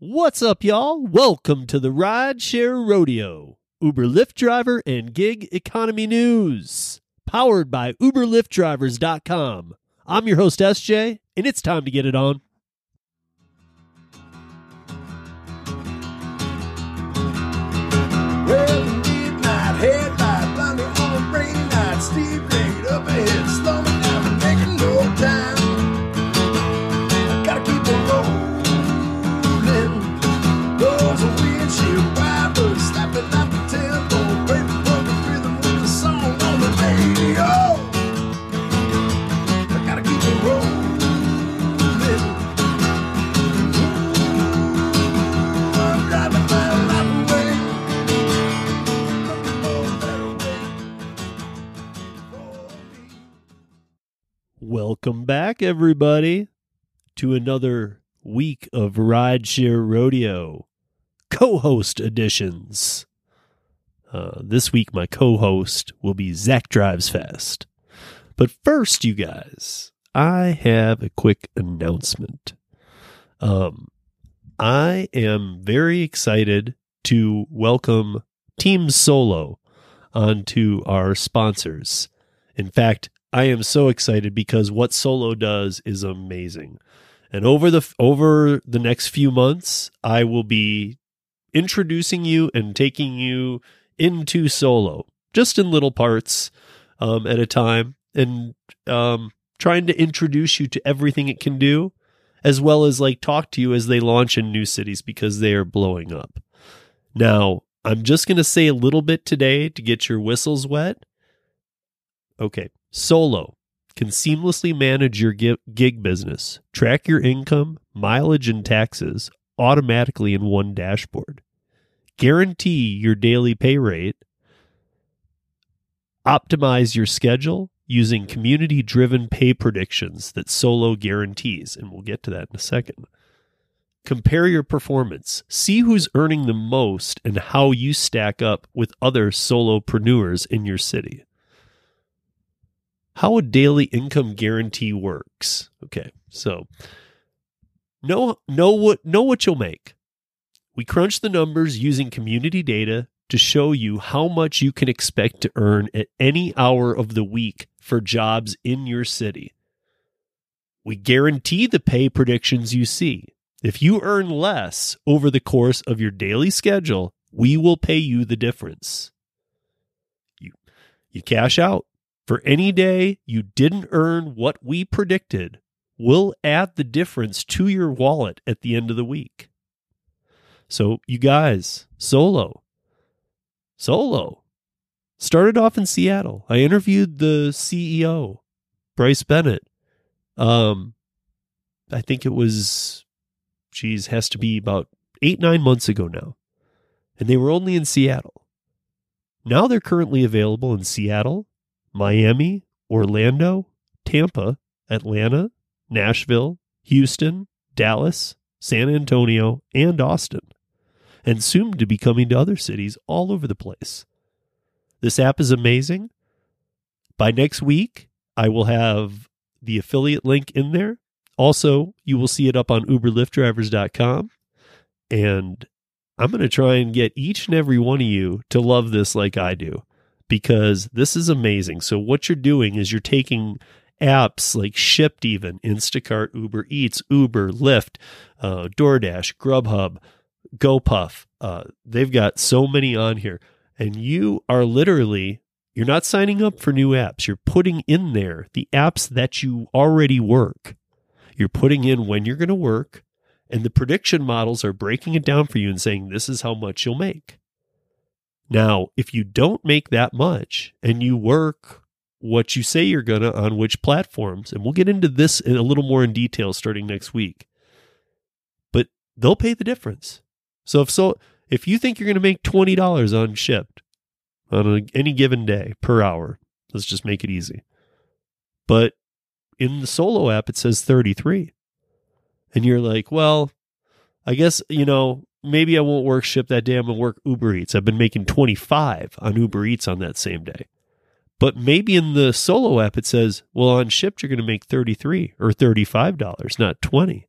What's up, y'all? Welcome to the Rideshare Rodeo, Uber Lyft driver and gig economy news, powered by UberLiftDrivers.com. I'm your host, SJ, and it's time to get it on. Welcome back, everybody, to another week of Rideshare Rodeo co host editions. Uh, this week, my co host will be Zach Drives Fast. But first, you guys, I have a quick announcement. Um, I am very excited to welcome Team Solo onto our sponsors. In fact, I am so excited because what Solo does is amazing. And over the over the next few months, I will be introducing you and taking you into Solo, just in little parts um, at a time, and um, trying to introduce you to everything it can do, as well as like talk to you as they launch in new cities because they are blowing up. Now, I'm just going to say a little bit today to get your whistles wet. Okay, Solo can seamlessly manage your gig business, track your income, mileage, and taxes automatically in one dashboard, guarantee your daily pay rate, optimize your schedule using community driven pay predictions that Solo guarantees. And we'll get to that in a second. Compare your performance, see who's earning the most, and how you stack up with other solopreneurs in your city how a daily income guarantee works. Okay, so know know what know what you'll make. We crunch the numbers using community data to show you how much you can expect to earn at any hour of the week for jobs in your city. We guarantee the pay predictions you see. If you earn less over the course of your daily schedule, we will pay you the difference. You you cash out for any day you didn't earn what we predicted, we'll add the difference to your wallet at the end of the week. So, you guys, solo, solo, started off in Seattle. I interviewed the CEO, Bryce Bennett. Um, I think it was, geez, has to be about eight, nine months ago now. And they were only in Seattle. Now they're currently available in Seattle, Miami, Orlando, Tampa, Atlanta, Nashville, Houston, Dallas, San Antonio, and Austin, and soon to be coming to other cities all over the place. This app is amazing. By next week, I will have the affiliate link in there. Also, you will see it up on uberliftdrivers.com. And I'm going to try and get each and every one of you to love this like I do because this is amazing. So what you're doing is you're taking apps like Shipt, even Instacart, Uber Eats, Uber, Lyft, uh, DoorDash, Grubhub, GoPuff. Uh, they've got so many on here, and you are literally you're not signing up for new apps. You're putting in there the apps that you already work. You're putting in when you're going to work, and the prediction models are breaking it down for you and saying this is how much you'll make. Now, if you don't make that much and you work what you say you're going to on which platforms, and we'll get into this in a little more in detail starting next week, but they'll pay the difference. So if so, if you think you're going to make $20 on Shipt on any given day per hour, let's just make it easy. But in the solo app, it says 33. And you're like, well, I guess, you know, maybe I won't work Shipt that day. I'm to work Uber Eats. I've been making 25 on Uber Eats on that same day. But maybe in the solo app, it says, well, on Shipt, you're going to make 33 or $35, not 20.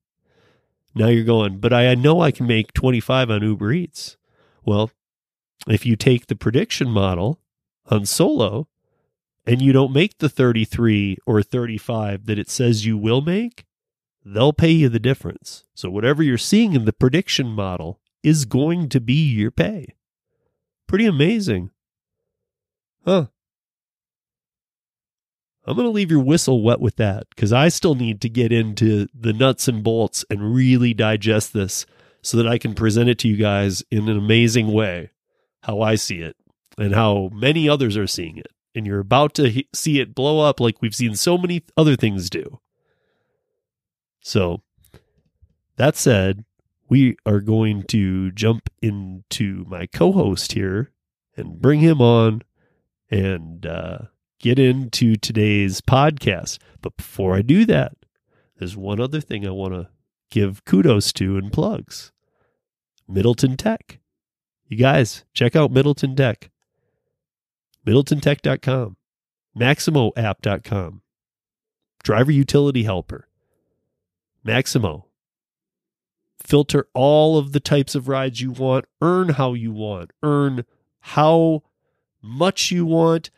Now you're going, but I know I can make 25 on Uber Eats. Well, if you take the prediction model on Solo and you don't make the 33 or 35 that it says you will make, they'll pay you the difference. So whatever you're seeing in the prediction model is going to be your pay. Pretty amazing. Huh. I'm going to leave your whistle wet with that because I still need to get into the nuts and bolts and really digest this so that I can present it to you guys in an amazing way, how I see it and how many others are seeing it. And you're about to he- see it blow up like we've seen so many other things do. So, that said, we are going to jump into my co host here and bring him on and uh, get into today's podcast. But before I do that, there's one other thing I want to give kudos to and plugs Middleton Tech. You guys, check out Middleton Tech. MiddletonTech.com, MaxymoApp.com, Driver Utility Helper, Maxymo. Filter all of the types of rides you want, earn how you want, earn how much you want,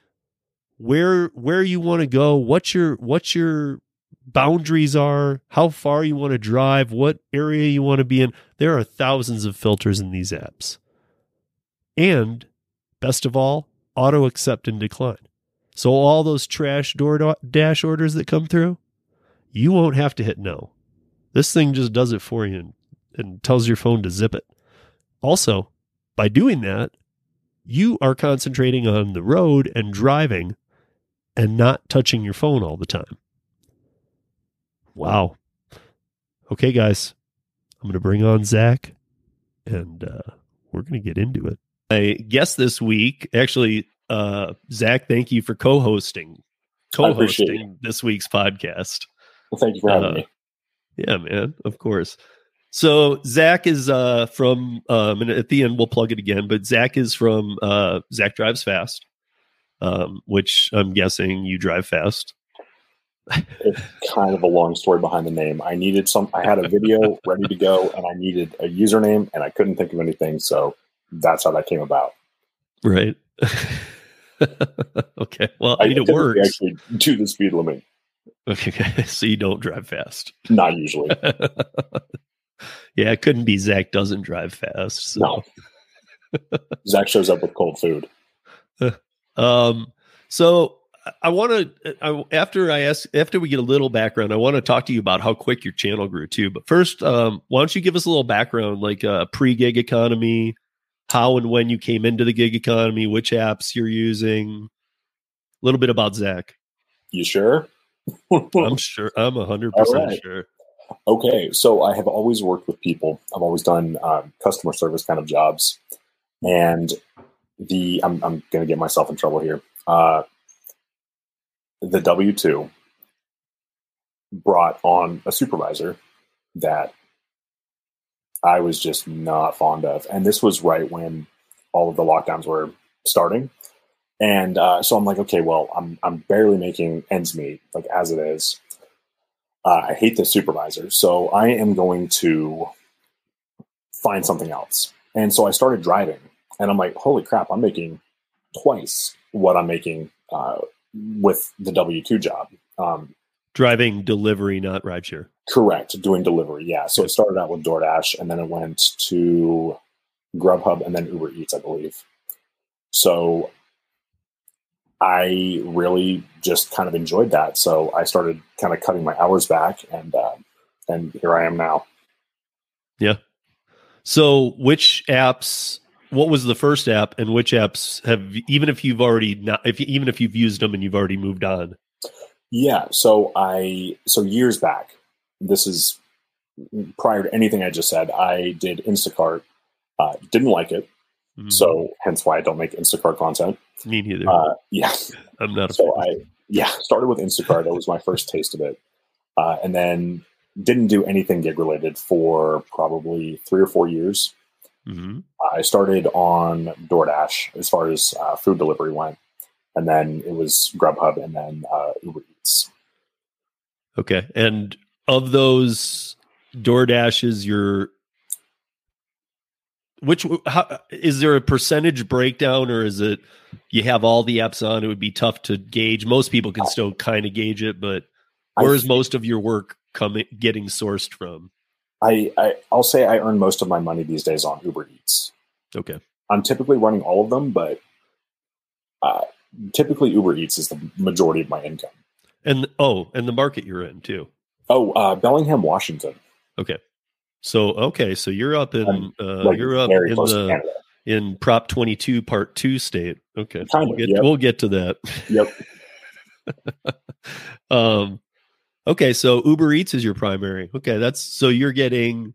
where where you want to go, what your what your boundaries are, how far you want to drive, what area you want to be in. There are thousands of filters in these apps. And best of all, auto accept and decline. So all those trash door dash orders that come through, you won't have to hit no. This thing just does it for you and tells your phone to zip it. Also, by doing that, you are concentrating on the road and driving and not touching your phone all the time. Wow. Okay, guys, I'm going to bring on Zach and uh, we're going to get into it. I guess this week, actually, uh, Zach, thank you for co hosting, co hosting this week's podcast. Well, thank you for having uh, me. Yeah, man, of course. So Zach is uh, from, um, and at the end we'll plug it again, but Zach is from uh, Zach Drives Fast, um, which I'm guessing you drive fast. it's kind of a long story behind the name. I needed some. I had a video ready to go, and I needed a username, and I couldn't think of anything. So that's how that came about. Right. okay. Well, I, I mean, it works. Actually, do the speed limit. Okay, so you don't drive fast. Not usually. Yeah, it couldn't be Zach doesn't drive fast. So. No. Zach shows up with cold food. um. So I want to after I ask after we get a little background, I want to talk to you about how quick your channel grew too. But first, um, why don't you give us a little background, like uh, pre-gig economy, how and when you came into the gig economy, which apps you're using, a little bit about Zach. You sure? I'm sure. I'm hundred percent sure. Okay, so I have always worked with people. I've always done um, customer service kind of jobs, and the I'm, I'm going to get myself in trouble here. Uh, the W two brought on a supervisor that I was just not fond of, and this was right when all of the lockdowns were starting. And uh, so I'm like, okay, well, I'm I'm barely making ends meet, like as it is. Uh, I hate this supervisor, so I am going to find something else. And so I started driving, and I'm like, holy crap, I'm making twice what I'm making uh, with the W two job. Um, Driving delivery, not rideshare. Correct, doing delivery. Yeah. So it started out with DoorDash, and then it went to Grubhub, and then Uber Eats, I believe. So I really just kind of enjoyed that. So I started kind of cutting my hours back, and uh, and here I am now. Yeah. So which apps what was the first app and which apps have even if you've already not if even if you've used them and you've already moved on yeah so i so years back this is prior to anything i just said i did instacart uh, didn't like it mm-hmm. so hence why i don't make instacart content. Me neither. Uh, yeah. I'm not so i yeah started with instacart. That was my first taste of it. Uh, and then didn't do anything gig related for probably three or four years. Mm-hmm. I started on DoorDash as far as uh, food delivery went, and then it was Grubhub, and then uh, Uber Eats. Okay, and of those DoorDash is your which how, is there a percentage breakdown or is it you have all the apps on it would be tough to gauge? Most people can still kind of gauge it but I where's most of your work coming getting sourced from? I, I I'll say I earn most of my money these days on Uber Eats. okay. I'm typically running all of them, but uh, typically Uber Eats is the majority of my income. and oh and the market you're in too. Oh, uh, Bellingham, Washington, okay so okay so you're up in uh, like you're up in the in prop 22 part 2 state okay Kind we'll of, get, yep. we'll get to that Yep. um okay so uber eats is your primary okay that's so you're getting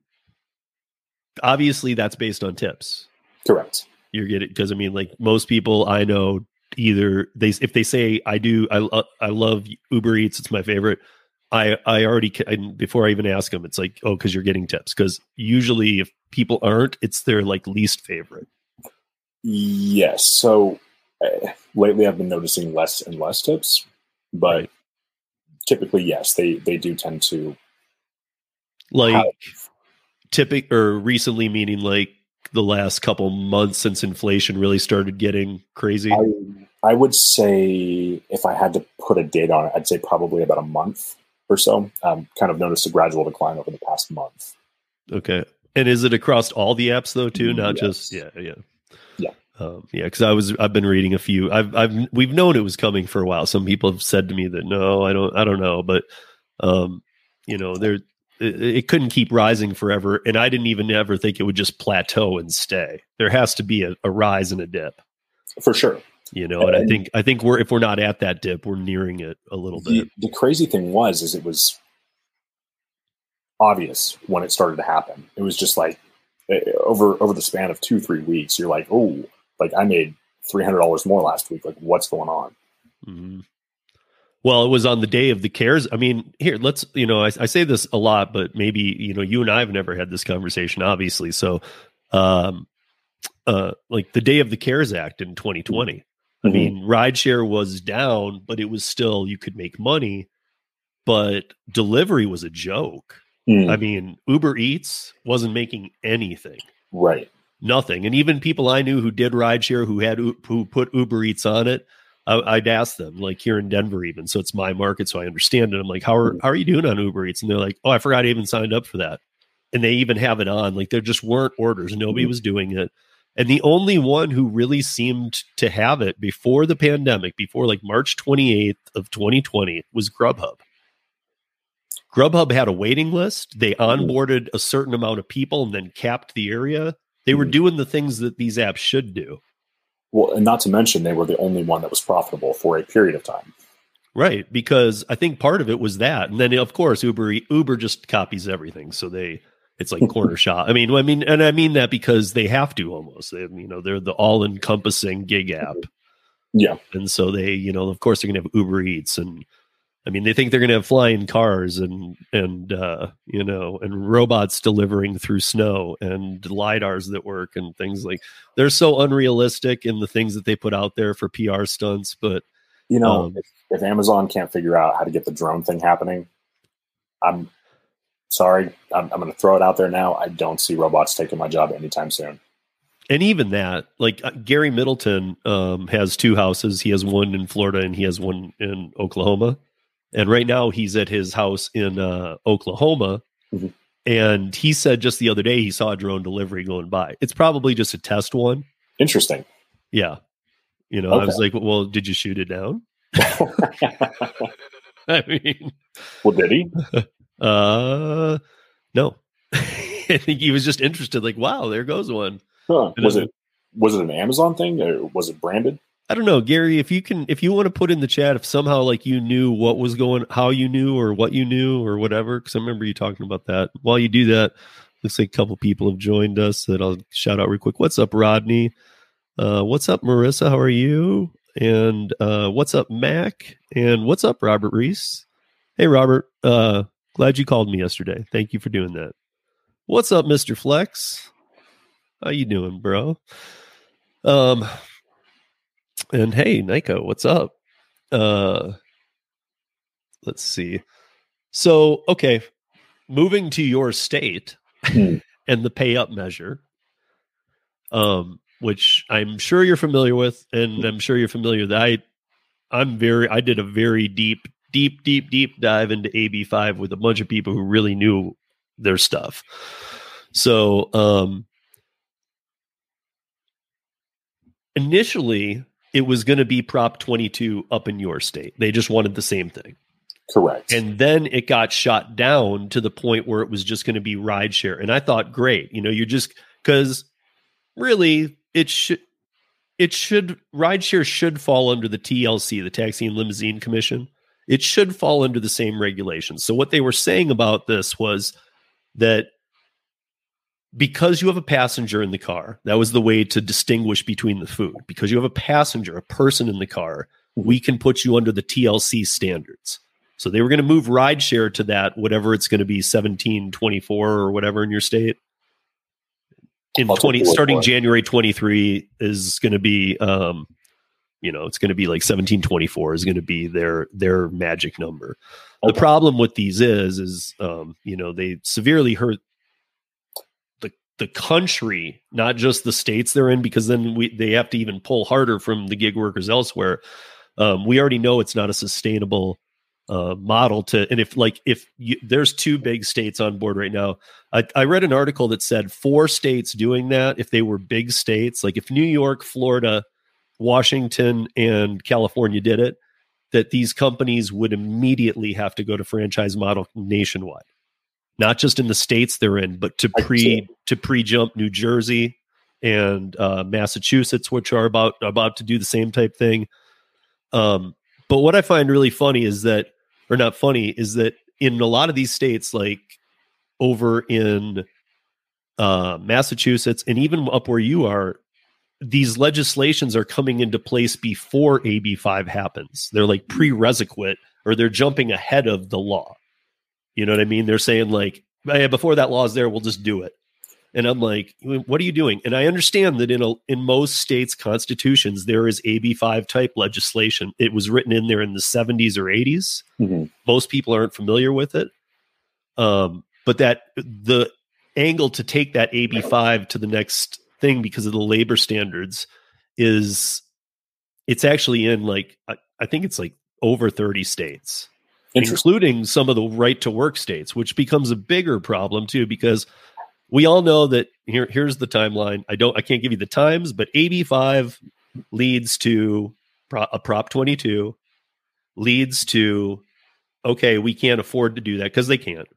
obviously that's based on tips Correct. you're getting because i mean like most people i know either they if they say i do i i love uber eats it's my favorite i i already ca- and before i even ask them it's like oh because you're getting tips because usually if people aren't it's their like least favorite Yes. So uh, lately, I've been noticing less and less tips, but Right. typically, yes, they they do tend to. like How- typic or recently meaning like the last couple months since inflation really started getting crazy I I would say if I had to put a date on it, I'd say probably about a month or so. Um, kind of noticed a gradual decline over the past month. okay and is it across all the apps though too not just yeah yeah Yeah. um, yeah because i was i've been reading a few i've i've we've known it was coming for a while some people have said to me that no i don't i don't know but um you know there it, it couldn't keep rising forever and i didn't even ever think it would just plateau and stay there has to be a, a rise and a dip For sure. You know and i think i think we're if we're not at that dip we're nearing it a little bit The, the crazy thing was, is it was obvious when it started to happen. It was just like eh, over over the span of two three weeks, you're like, oh, like I made three hundred dollars more last week. Like, what's going on? mm-hmm. well it was on the day of the cares i mean here let's you know I, I say this a lot but maybe you know you and i have never had this conversation obviously so um uh like the day of the cares act in 2020 I mean, rideshare was down, but it was still you could make money. But delivery was a joke. Mhm. I mean, Uber Eats wasn't making anything, right. nothing. And even people I knew who did rideshare, who had who put Uber Eats on it, I, I'd ask them, like here in Denver, even so, it's my market, so I understand it. I'm like, how are how are you doing on Uber Eats? And they're like, oh, I forgot I even signed up for that. And they even have it on. Like there just weren't orders. Nobody Mhm. was doing it. And the only one who really seemed to have it before the pandemic, before like March 28th of 2020, was Grubhub. Grubhub had a waiting list. They onboarded a certain amount of people and then capped the area. They were Mhm. doing the things that these apps should do. Well, and not to mention they were the only one that was profitable for a period of time. Right, because I think part of it was that, and then of course Uber Uber just copies everything, so they it's like corner shop. I mean, I mean, and I mean that because they have to almost. They, you know, they're the all encompassing gig app, Yeah. and so they, you know, of course they're going to have Uber Eats, and I mean they think they're going to have flying cars and and uh, you know and robots delivering through snow and lidars that work and things like they're so unrealistic in the things that they put out there for PR stunts, but You know, Um, if, if Amazon can't figure out how to get the drone thing happening, I'm sorry. I'm, I'm going to throw it out there now. I don't see robots taking my job anytime soon. and even that like uh, gary middleton um, has two houses he has one in florida and he has one in oklahoma and right now he's at his house in uh, oklahoma Mhm. and he said just the other day he saw a drone delivery going by it's probably just a test one Interesting. yeah you know i was like well did you shoot it down i mean well, did he? uh no i think he was just interested like wow there goes one Huh. Was it was it an Amazon thing or was it branded? I don't know, Gary. If you can, if you want to put in the chat, if somehow like you knew what was going, how you knew, or what you knew, or whatever, because I remember you talking about that. While you do that, looks like a couple people have joined us that I'll shout out real quick. What's up, Rodney? Uh, what's up, Marissa? How are you? And uh, what's up, Mac? And what's up, Robert Reese? Hey, Robert. Uh, glad you called me yesterday. Thank you for doing that. What's up, Mister Flex? How you doing, bro? Um, and hey, Nico, what's up? Uh let's see. So, okay. moving to your state Hmm. and the pay up measure, um, which I'm sure you're familiar with, and I'm sure you're familiar that I, I'm very, I did a very deep, deep, deep, deep dive into AB5 with a bunch of people who really knew their stuff. So, um, initially, it was going to be Prop 22 up in your state. They just wanted the same thing. Correct. And then it got shot down to the point where it was just going to be rideshare. And I thought, great, you know, you just because really it should it should rideshare should fall under the TLC, the Taxi and Limousine Commission. It should fall under the same regulations. So what they were saying about this was that because you have a passenger in the car, that was the way to distinguish between the food. Because you have a passenger, a person in the car, we can put you under the TLC standards. So they were going to move rideshare to that, whatever it's going to be, seventeen twenty four or whatever in your state. In I'll twenty, starting. January twenty three is going to be, um, you know, it's going to be like seventeen twenty four is going to be their their magic number. The problem with these is, is um, you know, they severely hurt the the country, not just the states they're in, because then we they have to even pull harder from the gig workers elsewhere. Um, we already know it's not a sustainable uh, model to and if like if you, there's two big states on board right now I, I read an article that said four states doing that if they were big states like if new york florida washington and california did it that these companies would immediately have to go to franchise model nationwide. Not just in the states they're in but to I can see. pre to pre jump new jersey and uh, massachusetts which are about about to do the same type thing. Um, but what I find really funny is that, or not funny, is that in a lot of these states, like over in uh, Massachusetts and even up where you are, these legislations are coming into place before AB5 happens. They're like prerequisite or they're jumping ahead of the law. You know what I mean? They're saying, like, "Hey, before that law is there, we'll just do it. And I'm like, what are you doing? And I understand that in a, in most states' constitutions there is AB5 type legislation. It was written in there in the 70s or 80s. Mhm. Most people aren't familiar with it. Um, but that the angle to take that AB5 to the next thing because of the labor standards is it's actually in like I, I think it's like over 30 states including some of the right to work states, which becomes a bigger problem too, because we all know that here, here's the timeline. I don't, I can't give you the times, but AB5 leads to pro, a Prop 22, leads to, okay, we can't afford to do that because they can't,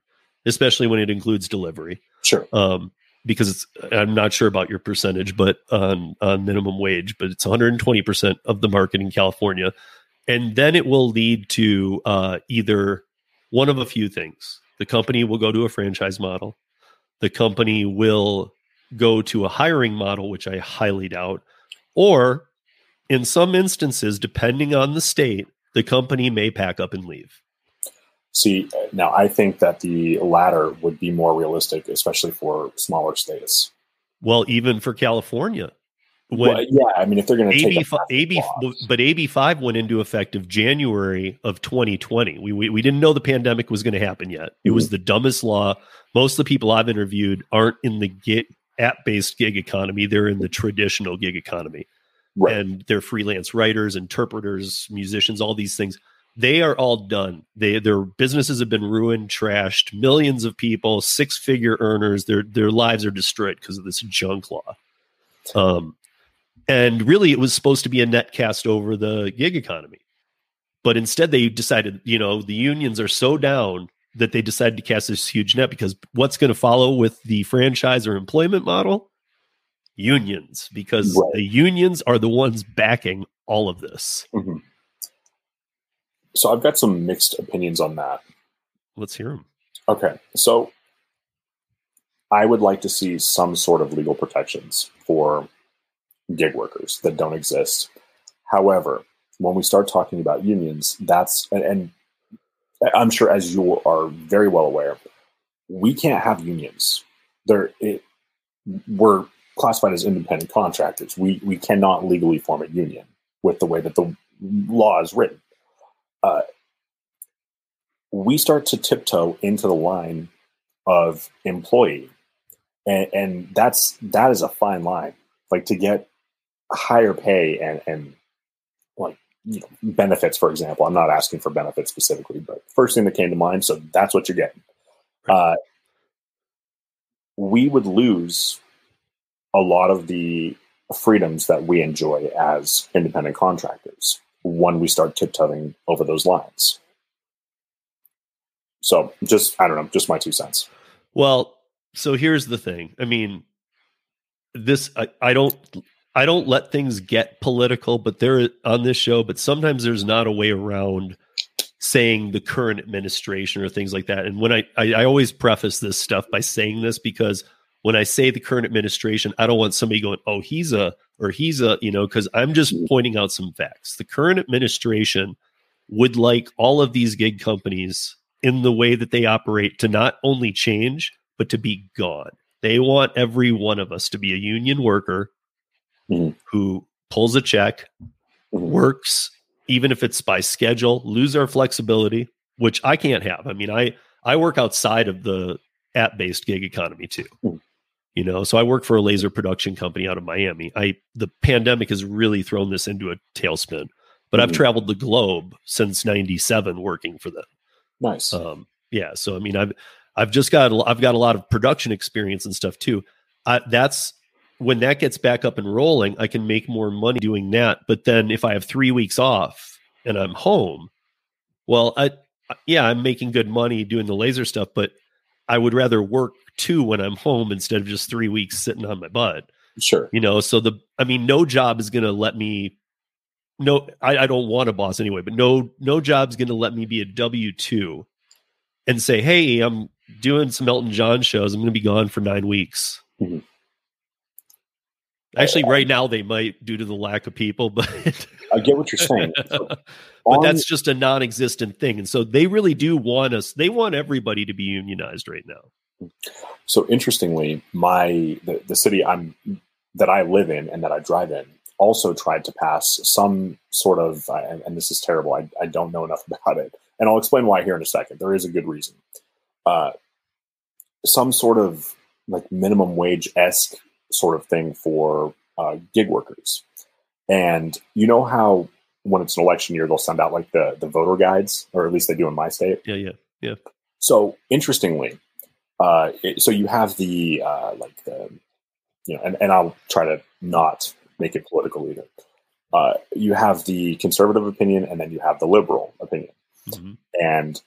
especially when it includes delivery. Sure. Um, because I'm not sure about your percentage, but on, on minimum wage, but it's 120% of the market in California and then it will lead to uh, either one of a few things. The company will go to a franchise model. The company will go to a hiring model, which I highly doubt. Or in some instances, depending on the state, the company may pack up and leave. See, now I think that the latter would be more realistic, especially for smaller states. Well, even for California, when Well, yeah, I mean, if they're going to take AB, a AB, loss- but AB five went into effect of January of 2020. We we, we didn't know the pandemic was going to happen yet. It Mm-hmm. was the dumbest law. Most of the people I've interviewed aren't in the gig, app based gig economy. They're in the traditional gig economy, right. and they're freelance writers, interpreters, musicians, all these things. They are all done. They their businesses have been ruined, trashed. Millions of people, six figure earners, their their lives are destroyed because of this junk law. Um, and really it was supposed to be a net cast over the gig economy but instead they decided you know the unions are so down that they decided to cast this huge net because what's going to follow with the franchise or employment model unions because Right. the unions are the ones backing all of this Mhm. So I've got some mixed opinions on that. let's hear them Okay, so I would like to see some sort of legal protections for gig workers that don't exist. However, when we start talking about unions, that's and, and I'm sure, as you are very well aware, we can't have unions. There, it, we're classified as independent contractors. We we cannot legally form a union with the way that the law is written. Uh, we start to tiptoe into the line of employee, and, and that's that is a fine line. Like to get higher pay and and like you know, benefits, for example. I'm not asking for benefits specifically, but first thing that came to mind. So that's what you're getting. Uh, we would lose a lot of the freedoms that we enjoy as independent contractors when we start tiptoeing over those lines. So just I don't know, just my two cents. Well, so here's the thing. I mean, this I, I don't I don't let things get political, but there on this show, but sometimes there's not a way around saying the current administration or things like that. And when I, I, I always preface this stuff by saying this because when I say the current administration, I don't want somebody going, oh, he's a or he's a, you know, because I'm just pointing out some facts. The current administration would like all of these gig companies in the way that they operate to not only change, but to be gone. They want every one of us to be a union worker Mhm. who pulls a check, Mhm. works, even if it's by schedule, lose our flexibility, which I can't have. I mean, I I work outside of the app based gig economy too. Mhm. You know, so I work for a laser production company out of Miami. I the pandemic has really thrown this into a tailspin. But I've Mhm. traveled the globe since '97 working for them. Nice. Um, yeah, so I mean, I've I've just got a I've got a lot of production experience and stuff too. I, that's when that gets back up and rolling, I can make more money doing that. But then if I have three weeks off and I'm home, well, I yeah, I'm making good money doing the laser stuff, but I would rather work two when I'm home instead of just three weeks sitting on my butt sure. you know so the i mean no job is going to let me no I, I don't want a boss anyway but no no job's going to let me be a w2 and say hey i'm doing some elton john shows i'm going to be gone for nine weeks Mhm. actually right now they might due to the lack of people but I get what you're saying. So but on- that's just a non-existent thing and so they really do want us they want everybody to be unionized right now So interestingly, my the, the city I'm that I live in and that I drive in also tried to pass some sort of and, and this is terrible. I, I don't know enough about it, and I'll explain why here in a second. There is a good reason. Uh, some sort of like minimum wage esque sort of thing for uh, gig workers, and you know how when it's an election year they'll send out like the the voter guides, or at least they do in my state. Yeah, yeah yeah So interestingly, uh, it, so you have the uh, like the you know, and, and I'll try to not make it political either. Uh, you have the conservative opinion, and then you have the liberal opinion, Mhm. and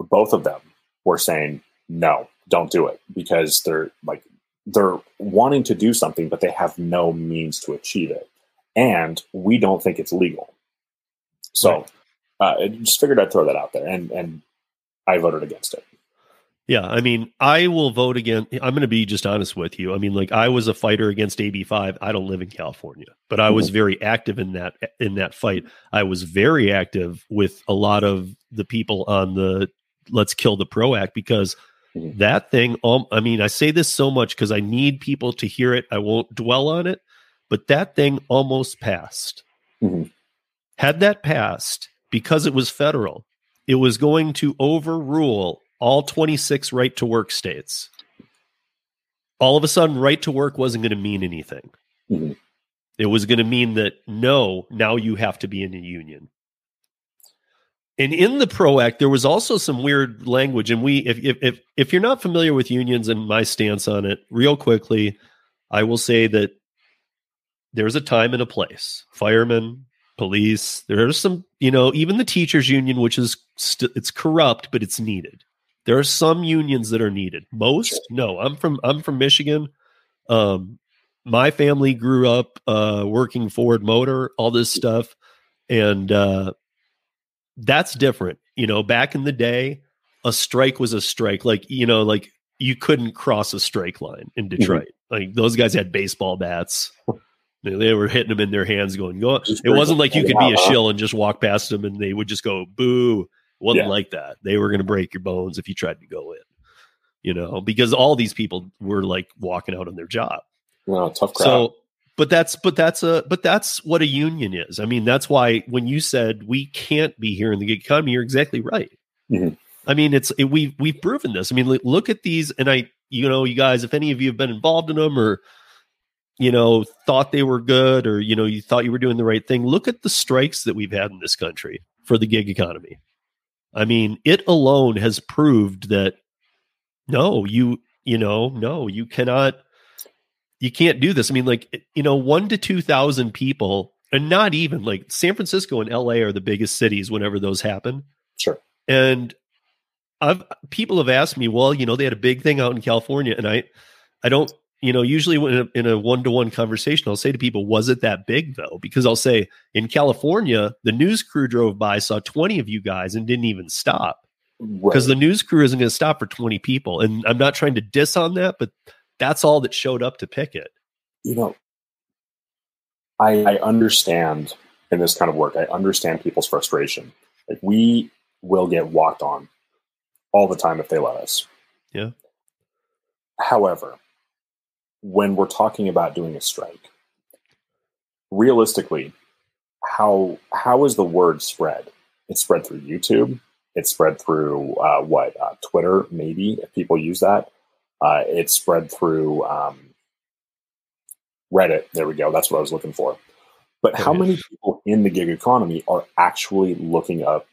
both of them were saying no, don't do it because they're like they're wanting to do something, but they have no means to achieve it, and we don't think it's legal. So, uh, I just figured I'd throw that out there, and and I voted against it. Yeah, I mean, I will vote again. I'm going to be just honest with you. I mean, like I was a fighter against AB5. I don't live in California, but I was very active in that in that fight. I was very active with a lot of the people on the Let's Kill the Pro Act because Mhm. that thing. Um, I mean, I say this so much because I need people to hear it. I won't dwell on it, but that thing almost passed. Mhm. Had that passed because it was federal, it was going to overrule all 26 right to work states. All of a sudden, right to work wasn't going to mean anything. Mhm. It was going to mean that no, now you have to be in a union. And in the PRO Act, there was also some weird language. And we, if if if, if you're not familiar with unions and my stance on it, real quickly, I will say that there's a time and a place. Firemen, police, there are some, you know, even the teachers union, which is st- it's corrupt, but it's needed. There are some unions that are needed. Most, no. I'm from I'm from Michigan. Um, my family grew up uh, working Ford Motor, all this stuff, and uh, that's different. You know, back in the day, a strike was a strike. Like you know, like you couldn't cross a strike line in Detroit. Like those guys had baseball bats. They, they were hitting them in their hands, going, "Go!" It wasn't like you could be a shill and just walk past them, and they would just go, "Boo!" Wasn't Yeah. like that. They were going to break your bones if you tried to go in. You know, because all these people were like walking out on their job. No, tough crowd. So, but that's but that's a but that's what a union is. I mean, that's why when you said we can't be here in the gig economy, you're exactly right. Mhm. I mean, it's it, we've we've proven this. I mean, look at these, and I, you know, you guys, if any of you have been involved in them or you know thought they were good or you know you thought you were doing the right thing, look at the strikes that we've had in this country for the gig economy. I mean, it alone has proved that no, you you know, no, you cannot you can't do this. I mean, like, eh, you know, one to 2,000 people, and not even like San Francisco and LA are the biggest cities whenever those happen. Sure. And I've people have asked me, well, you know, they had a big thing out in California, and I, I don't, you know, usually when in a one to one conversation, I'll say to people, was it that big though? Because I'll say in California, the news crew drove by, saw 20 of you guys, and didn't even stop Right. because the news crew isn't going to stop for 20 people. And I'm not trying to diss on that, but that's all that showed up to pick it. you know, I, I understand in this kind of work, I understand people's frustration. Like we will get walked on all the time if they let us. Yeah. However, when we're talking about doing a strike, realistically, how how is the word spread? It's spread through YouTube. It's spread through uh, what uh, Twitter, maybe if people use that. Uh, it's spread through um, Reddit. There we go. That's what I was looking for. But how many people in the gig economy are actually looking up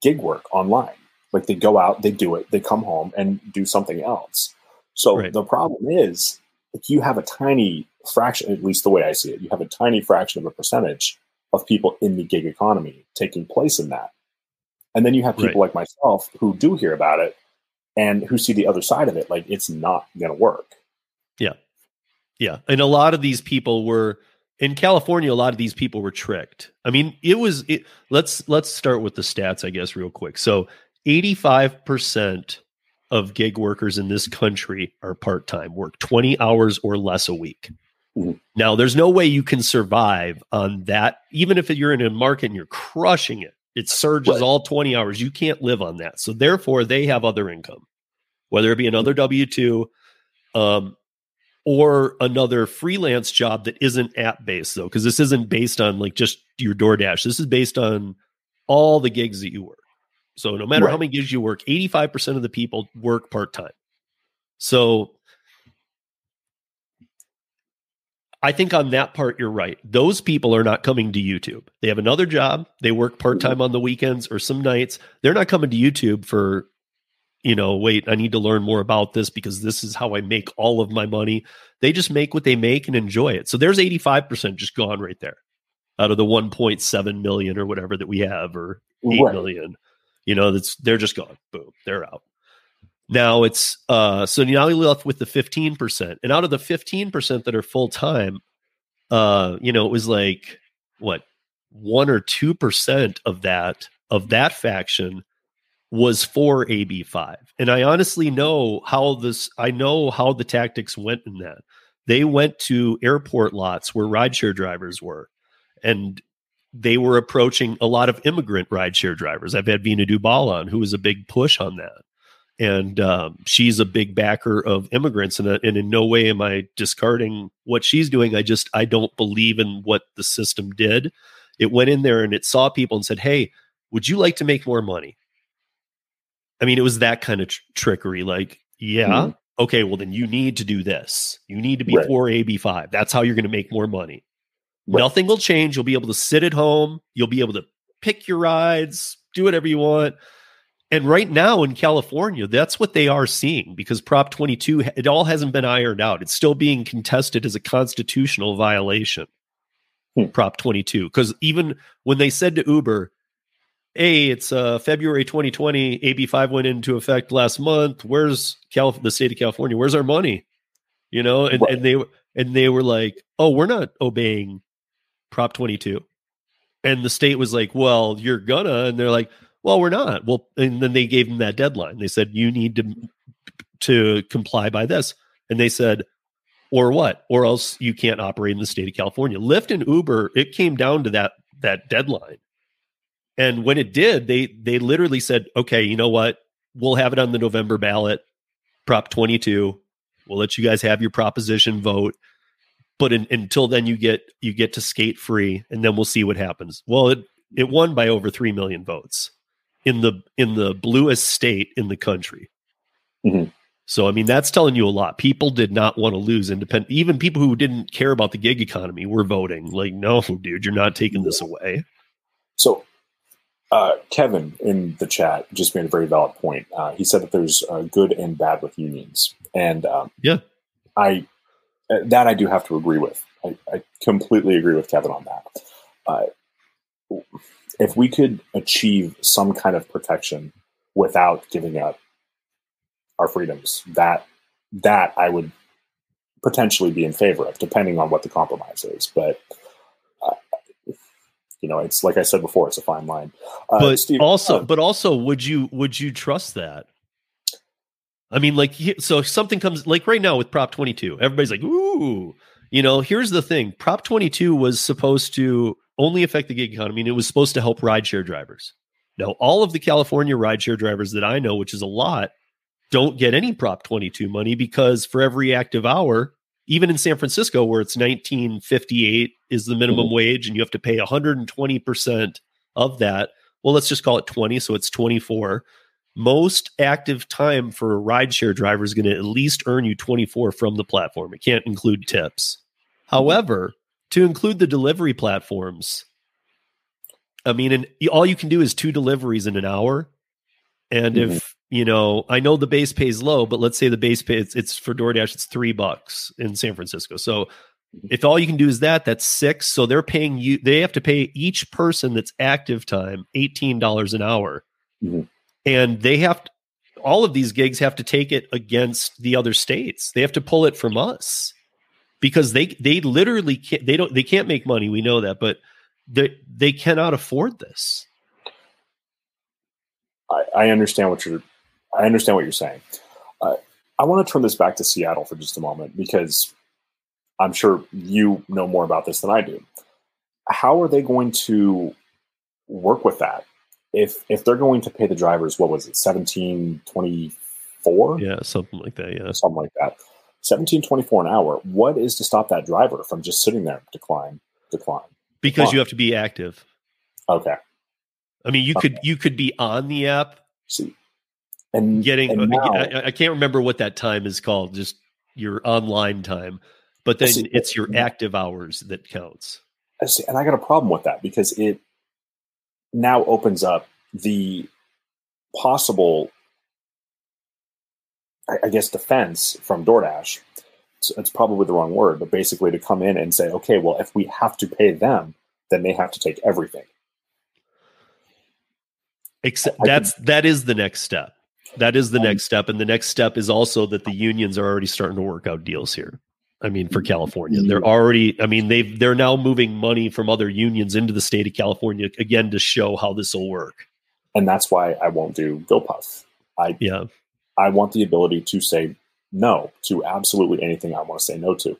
gig work online? Like they go out, they do it, they come home and do something else. So Right. the problem is, if you have a tiny fraction, at least the way I see it, you have a tiny fraction of a percentage of people in the gig economy taking place in that. And then you have people like myself who do hear about it and who see the other side of it. Like it's not going to work. Yeah. Yeah. And a lot of these people were in California, a lot of these people were tricked. I mean, it was it, let's let's start with the stats, I guess, real quick. So 85% of gig workers in this country are part-time, work 20 hours or less a week. Mhm. Now, there's no way you can survive on that, even if you're in a market and you're crushing it. It surges Right. all 20 hours. You can't live on that. So therefore, they have other income, whether it be another W 2, um, or another freelance job that isn't app based though because this isn't based on like just your DoorDash. This is based on all the gigs that you work. So no matter how many gigs you work, 85% of the people work part-time. So I think on that part you're right. Those people are not coming to YouTube. They have another job. They work mm-hmm. part-time on the weekends or some nights. They're not coming to YouTube for you know, wait, I need to learn more about this because this is how I make all of my money. They just make what they make and enjoy it. So there's 85% just gone right there out of the 1.7 million or whatever that we have or eight million. You know, that's they're just gone. Boom, they're out. Now it's uh so now you're left with the 15%. And out of the 15% that are full time, uh, you know, it was like what one or two percent of that of that faction was for AB5. And I honestly know how this I know how the tactics went in that. They went to airport lots where rideshare drivers were and they were approaching a lot of immigrant rideshare drivers. I've had Veena Dubal on, who was a big push on that. And um, she's a big backer of immigrants. And, uh, and in no way am I discarding what she's doing. I just, I don't believe in what the system did. It went in there and it saw people and said, Hey, would you like to make more money? I mean, it was that kind of tr- trickery. Like, yeah, Mhm. okay, well, then you need to do this. You need to be Right. for AB5. That's how you're going to make more money. Right. Nothing will change. You'll be able to sit at home. You'll be able to pick your rides, do whatever you want. And right now in California, that's what they are seeing because Prop 22, it all hasn't been ironed out. It's still being contested as a constitutional violation. Hmm. Prop 22. Because even when they said to Uber, hey, it's uh, February 2020, AB5 went into effect last month. Where's Calif- the state of California? Where's our money? You know, and, Right. and they and they were like, oh, we're not obeying Prop 22. And the state was like, well, you're gonna. And they're like, well, we're not. Well, and then they gave them that deadline. They said, you need to to comply by this. And they said, or what? Or else you can't operate in the state of California. Lyft and Uber, it came down to that that deadline. And when it did, they they literally said, okay, you know what? We'll have it on the November ballot, Prop 22. We'll let you guys have your proposition vote but in, until then you get you get to skate free and then we'll see what happens well it it won by over 3 million votes in the in the bluest state in the country. Mhm. So I mean that's telling you a lot. People did not want to lose independent. Even people who didn't care about the gig economy were voting. Like, no, dude, you're not taking this away. So, uh, Kevin in the chat just made a very valid point. Uh, he said that there's uh, good and bad with unions, and um, Yeah. I that I do have to agree with. I, I completely agree with Kevin on that. Uh, if we could achieve some kind of protection without giving up our freedoms, that that I would potentially be in favor of, depending on what the compromise is. But uh, you know, it's like I said before, it's a fine line. Uh, but Steve, also, uh, but also, would you would you trust that? I mean, like, so something comes like right now with Prop 22, everybody's like, ooh, you know. Here's the thing: Prop 22 was supposed to only affect the gig economy, and it was supposed to help rideshare drivers. Now, all of the California rideshare drivers that I know, which is a lot, don't get any Prop 22 money because for every active hour, even in San Francisco, where it's 1958 is the minimum mm-hmm. wage, and you have to pay 120 percent of that. Well, let's just call it 20, so it's 24. Most active time for a rideshare driver is going to at least earn you 24 from the platform. It can't include tips. However, to include the delivery platforms, I mean, and all you can do is two deliveries in an hour. And if you know, I know the base pays low, but let's say the base pay it's, it's for DoorDash, it's three bucks in San Francisco. So if all you can do is that, that's six. So they're paying you, they have to pay each person that's active time $18 an hour. Mhm. And they have to, all of these gigs have to take it against the other states. They have to pull it from us because they, they literally can't, they don't, they can't make money. We know that, but they, they cannot afford this. I, I understand what you're. I understand what you're saying. Uh, I want to turn this back to Seattle for just a moment because I'm sure you know more about this than I do. How are they going to work with that? If if they're going to pay the drivers, what was it, seventeen twenty four, Yeah. Something like that. Yeah. something like that, seventeen twenty four an hour? What is to stop that driver from just sitting there, decline, decline? Because Fine. you have to be active. Okay, I mean, you could you could be on the app see, and getting. and now- I, I can't remember what that time is called. Just your online time, but then See, it's your mm-hmm. active hours that counts. I see, and I got a problem with that because it now opens up the possible, I, guess, defense from DoorDash. It's, it's probably the wrong word, but basically to come in and say, okay, well, if we have to pay them, then they have to take everything. Except I that's that is the next step. That is the Um, next step, and the next step is also that the unions are already starting to work out deals here. I mean, for California, they're already. I mean, they've they're now moving money from other unions into the state of California again to show how this will work. And that's why I won't do GoPuff. I Yeah, I want the ability to say no to absolutely anything I want to say no to.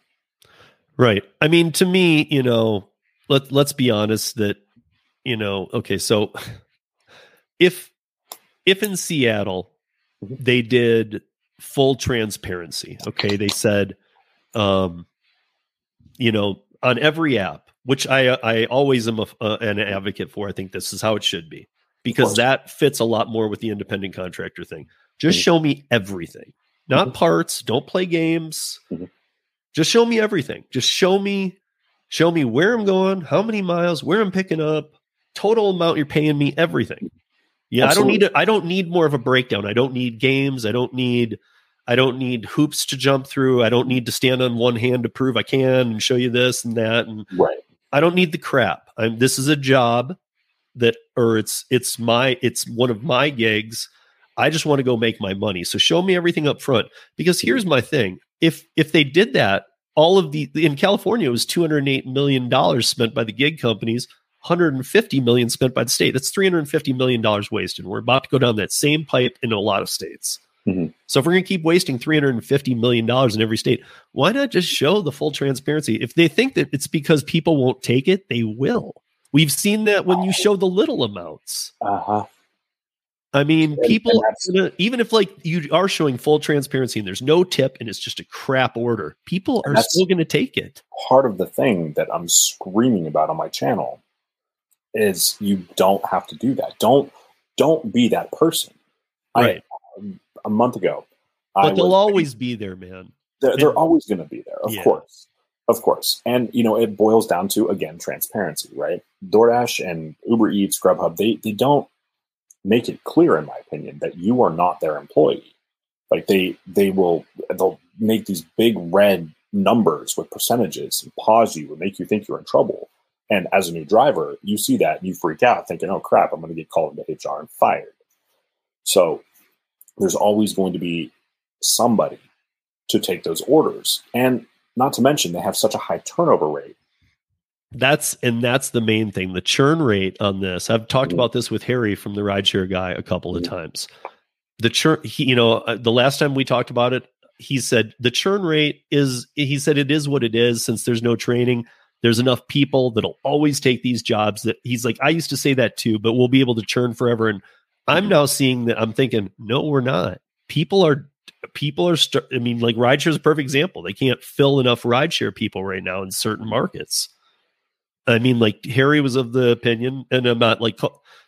Right. I mean, to me, you know, let let's be honest that, you know, okay, so if if in Seattle Mhm. they did full transparency, okay, they said um you know, on every app, which I I always am a, uh, an advocate for, I think this is how it should be because that fits a lot more with the independent contractor thing. Just Mhm. show me everything. Not Mhm. parts, don't play games. Mhm. Just show me everything. Just show me show me where I'm going, how many miles, where I'm picking up, total amount you're paying me, everything. Yeah, I don't need Absolutely. a, I don't need more of a breakdown. I don't need games. I don't need I don't need hoops to jump through. I don't need to stand on one hand to prove I can and show you this and that and Right. I don't need the crap. I'm this is a job that or it's it's my it's one of my gigs. I just want to go make my money. So show me everything up front. Because here's my thing. If if they did that, all of the in California it was 208 million dollars spent by the gig companies, 150 million spent by the state. That's 350 million dollars wasted. We're about to go down that same pipe in a lot of states. Mhm. So if we're going to keep wasting 350 million dollars in every state, why not just show the full transparency? If they think that it's because people won't take it, they will. We've seen that when you show the little amounts. Uh huh. I mean, And- people, and even if like you are showing full transparency and there's no tip and it's just a crap order, people are still going to take it. part of the thing that I'm screaming about on my channel is you don't have to do that. Don't don't be that person. Right. I, a month ago, I but they'll was- always be there, man. they're, they're and- always going to be there, of Yeah. course, of course. And you know, it boils down to again transparency, right? DoorDash and Uber Eats, Grubhub, they they don't make it clear, in my opinion, that you are not their employee. Like they they will they'll make these big red numbers with percentages and pause you and make you think you're in trouble. And as a new driver, you see that and you freak out, thinking, "Oh crap, I'm going to get called into HR and fired." So there's always going to be somebody to take those orders. And not to mention, they have such a high turnover rate. That's and that's the main thing. The churn rate on this. I've talked Mhm. about this with Harry from the rideshare guy a couple of Mhm. times. The churn, he, you know, uh, the last time we talked about it, he said the churn rate is. He said it is what it is since there's no training. There's enough people that'll always take these jobs. That he's like, I used to say that too, but we'll be able to churn forever. And I'm mm-hmm. now seeing that. I'm thinking, no, we're not. People are people are. St- I mean, like rideshare is a perfect example. They can't fill enough rideshare people right now in certain markets. I mean, like Harry was of the opinion, and I'm not like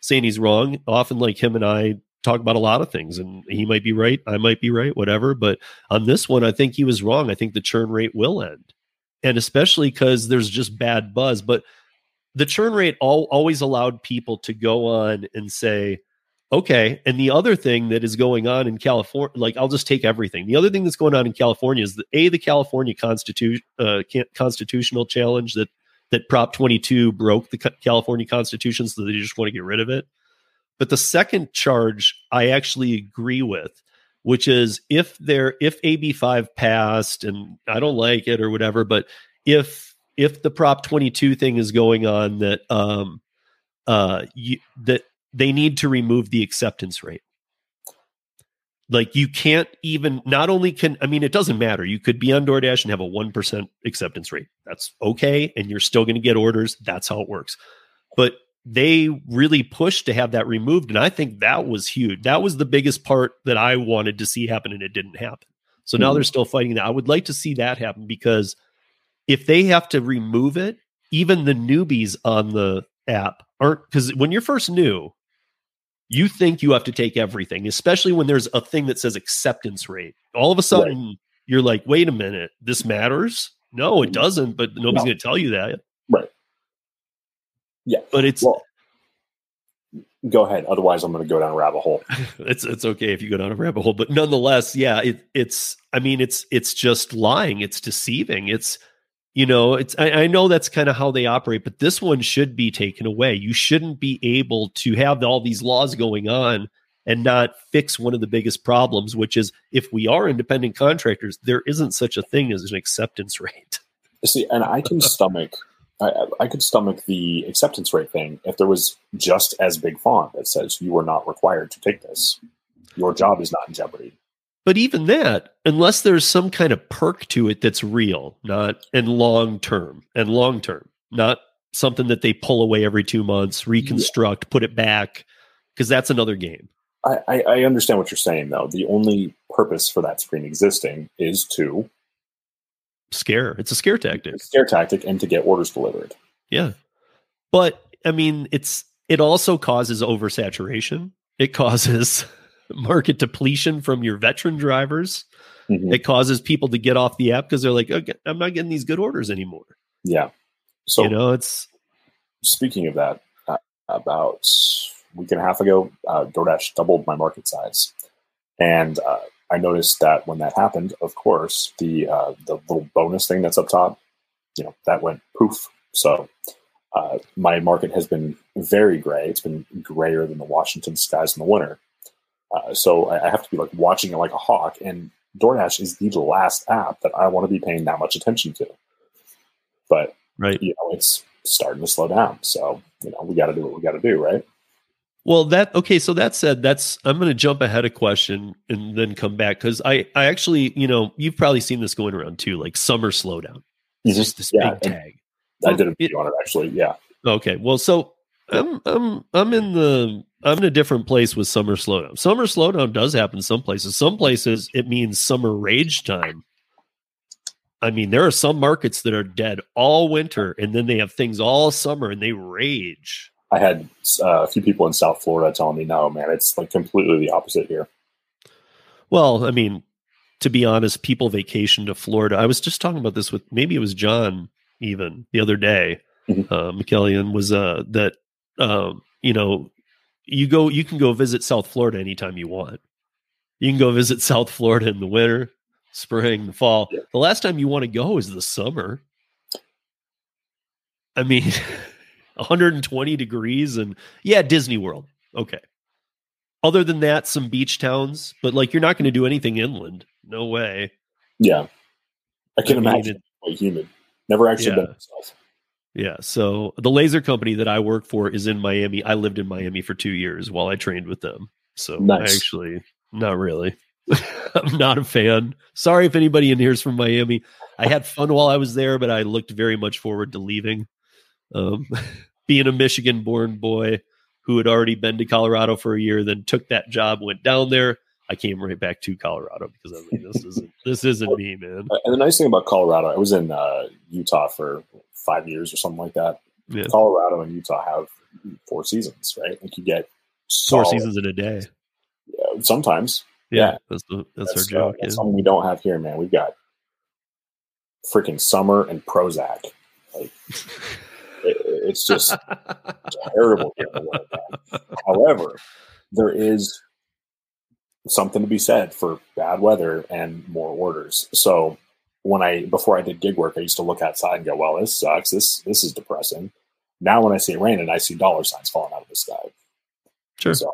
saying he's wrong. Often, like him and I talk about a lot of things, and he might be right, I might be right, whatever. But on this one, I think he was wrong. I think the churn rate will end, and especially because there's just bad buzz. But the churn rate all, always allowed people to go on and say, okay. And the other thing that is going on in California, like I'll just take everything. The other thing that's going on in California is the a the California constitution uh, constitutional challenge that that Prop 22 broke the California Constitution, so they just want to get rid of it. But the second charge I actually agree with, which is if there if AB five passed and I don't like it or whatever, but if if the Prop 22 thing is going on that um uh you, that they need to remove the acceptance rate. Like you can't even not only can I mean it doesn't matter. You could be on DoorDash and have a 1% acceptance rate. That's okay and you're still going to get orders. That's how it works. But they really pushed to have that removed and I think that was huge. That was the biggest part that I wanted to see happen and it didn't happen. So now Mhm. they're still fighting that. I would like to see that happen because if they have to remove it, even the newbies on the app aren't because when you're first new, you think you have to take everything, especially when there's a thing that says acceptance rate. All of a sudden, you're like, wait a minute, this matters? No, it mm-hmm. doesn't, but nobody's No. going to tell you that. Right. Yeah. But it's Well, go ahead. Otherwise, I'm going to go down a rabbit hole. it's it's okay if you go down a rabbit hole, but nonetheless, yeah, it, it's I mean, it's it's just lying, it's deceiving, it's you know, it's I, I know that's kind of how they operate, but this one should be taken away. You shouldn't be able to have all these laws going on and not fix one of the biggest problems, which is if we are independent contractors, there isn't such a thing as an acceptance rate. See, and I can stomach, I, I could stomach the acceptance rate thing if there was just as big font that says you are not required to take this. Your job is not in jeopardy. But even that, unless there's some kind of perk to it that's real, not and long term and long term, not something that they pull away every two months, reconstruct, put it back, because that's another game. I, I, understand what you're saying, though. The only purpose for that screen existing is to Scare. It's a scare tactic. scare tactic and to get orders delivered. Yeah. But I mean, it's it also causes oversaturation. It causes market depletion from your veteran drivers. Mhm. It causes people to get off the app because they're like, okay, I'm not getting these good orders anymore. Yeah. So you know, it's speaking of that, uh, about a week and a half ago, uh, DoorDash doubled my market size, and uh, I noticed that when that happened, of course, the uh, the little bonus thing that's up top, you know, that went poof. So uh, my market has been very gray. It's been grayer than the Washington skies in the winter. Uh, so I, I have to be like watching it like a hawk, and DoorDash is the last app that I want to be paying that much attention to. But right. you know, it's starting to slow down. So, you know, we got to do what we got to do, right? Well, that okay. So that said, that's I'm going to jump ahead a question and then come back because I I actually you know you've probably seen this going around too, like summer slowdown. It's just this Yeah, big tag. I did a It- video on it actually. Yeah. Okay, well, so I'm I'm I'm in the I'm in a different place with summer slowdown. Summer slowdown does happen some places. Some places it means summer rage time. I mean, there are some markets that are dead all winter, and then they have things all summer, and they rage. I had uh, a few people in South Florida telling me, no, man, it's like completely the opposite here. Well, I mean, to be honest, people vacation to Florida. I was just talking about this with maybe it was John even the other day. Mhm. Uh, McKellian was uh, that um, you know you go you can go visit South Florida anytime you want. You can go visit South Florida in the winter, spring, the fall. Yeah. The last time you want to go is the summer. I mean, 120 degrees and yeah, Disney World. Okay. Other than that, some beach towns, but like you're not going to do anything inland. No way. Yeah. I can I mean, imagine it- quite humid. Never actually Yeah. been myself. Yeah. So the laser company that I work for is in Miami. I lived in Miami for two years while I trained with them. So Nice. I actually, not really. I'm not a fan. Sorry if anybody in here is from Miami. I had fun while I was there, but I looked very much forward to leaving. Um, being a Michigan born boy who had already been to Colorado for a year, then took that job, went down there. I came right back to Colorado because I was like, this isn't this isn't me, man. And the nice thing about Colorado, I was in uh, Utah for five years or something like that. Yeah. Colorado and Utah have four seasons, right? Like you get Four seasons in a day. Yeah, sometimes. Yeah, Yeah. that's the, that's, That's, our joke. Uh, that's yeah. something we don't have here, man. We've got freaking summer and Prozac. Like it, it's just terrible here in the world, man. However, there is something to be said for bad weather and more orders. So when I before I did gig work, I used to look outside and go, "Well, this sucks. This this is depressing." Now, when I see rain and I see dollar signs falling out of the sky, Sure. so